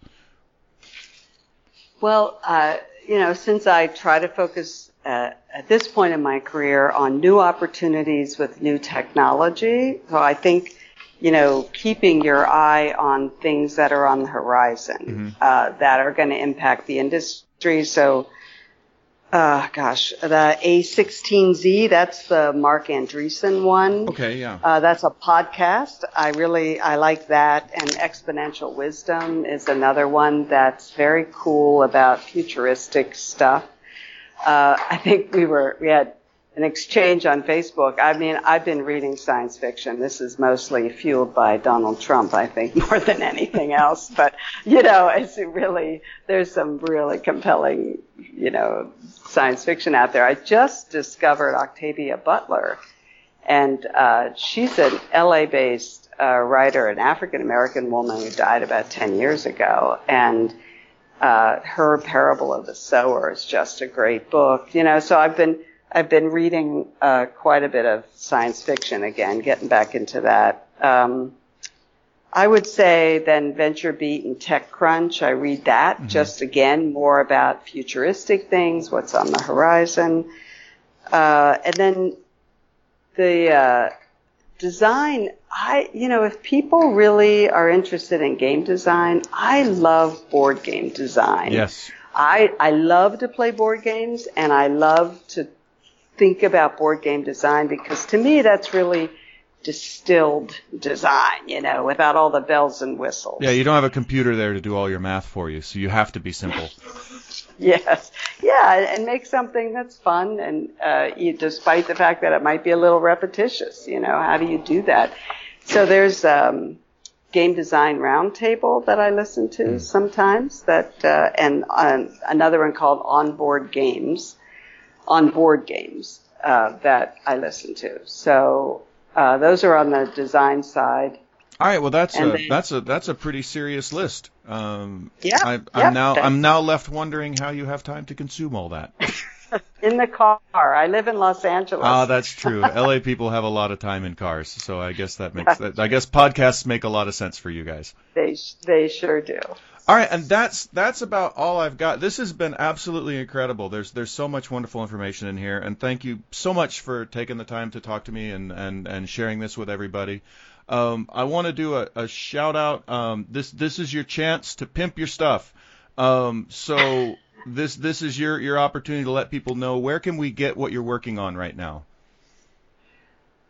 Well, uh, you know, since I try to focus uh, at this point in my career on new opportunities with new technology, so I think you know, keeping your eye on things that are on the horizon mm-hmm. uh, that are going to impact the industry. So uh, gosh, the A16Z, that's the Marc Andreessen one. Okay, yeah. Uh, that's a podcast. I really, I like that. And Exponential Wisdom is another one that's very cool about futuristic stuff. Uh, I think we were, we had an exchange on Facebook. I mean, I've been reading science fiction. This is mostly fueled by Donald Trump, I think, more than anything else. But, you know, it's really, there's some really compelling, you know, science fiction out there. I just discovered Octavia Butler. And uh, she's an LA-based uh, writer, an African American woman who died about 10 years ago, and uh, her Parable of the Sower is just a great book. You know, so I've been I've been reading uh, quite a bit of science fiction again, getting back into that. Um, I would say then VentureBeat and TechCrunch. I read that mm-hmm. just again more about futuristic things, what's on the horizon, uh, and then the uh, design. I you know if people really are interested in game design, I love board game design. Yes. I I love to play board games and I love to think about board game design because to me that's really distilled design, you know, without all the bells and whistles. Yeah, you don't have a computer there to do all your math for you, so you have to be simple. yes, yeah, and make something that's fun, and uh, you, despite the fact that it might be a little repetitious, you know, how do you do that? So there's um, game design roundtable that I listen to mm. sometimes, that uh, and uh, another one called Onboard Games, on board games uh, that I listen to. So uh, those are on the design side. All right, well that's and a that's a that's a pretty serious list. Um, yeah, I, am yeah, now I'm now left wondering how you have time to consume all that. in the car. I live in Los Angeles. Ah, that's true. LA people have a lot of time in cars, so I guess that makes that, I guess podcasts make a lot of sense for you guys. They they sure do. All right, and that's that's about all I've got. This has been absolutely incredible. There's there's so much wonderful information in here, and thank you so much for taking the time to talk to me and and and sharing this with everybody. Um, I want to do a, a, shout out. Um, this this is your chance to pimp your stuff. Um, so this this is your your opportunity to let people know where can we get what you're working on right now.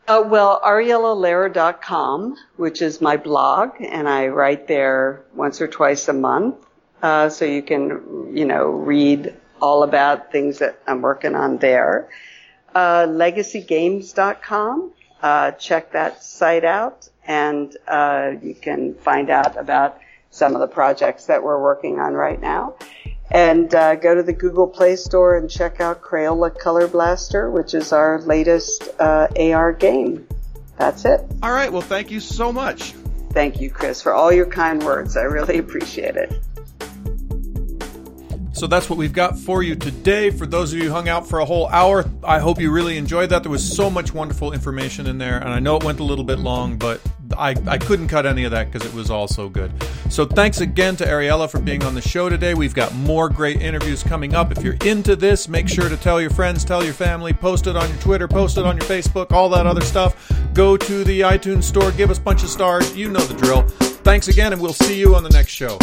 Uh, well, ariellalehrer.com, which is my blog, and I write there once or twice a month. Uh, so you can, you know, read all about things that I'm working on there. Uh, legacygames.com, uh, check that site out, and uh, you can find out about some of the projects that we're working on right now and uh, go to the Google Play Store and check out Crayola Color Blaster, which is our latest uh, AR game. That's it. All right. Well, thank you so much. Thank you, Chris, for all your kind words. I really appreciate it. So that's what we've got for you today. For those of you who hung out for a whole hour, I hope you really enjoyed that. There was so much wonderful information in there, and I know it went a little bit long, but I, I couldn't cut any of that because it was all so good. So thanks again to Ariella for being on the show today. We've got more great interviews coming up. If you're into this, make sure to tell your friends, tell your family, post it on your Twitter, post it on your Facebook, all that other stuff. Go to the iTunes store, give us a bunch of stars. You know the drill. Thanks again, and we'll see you on the next show.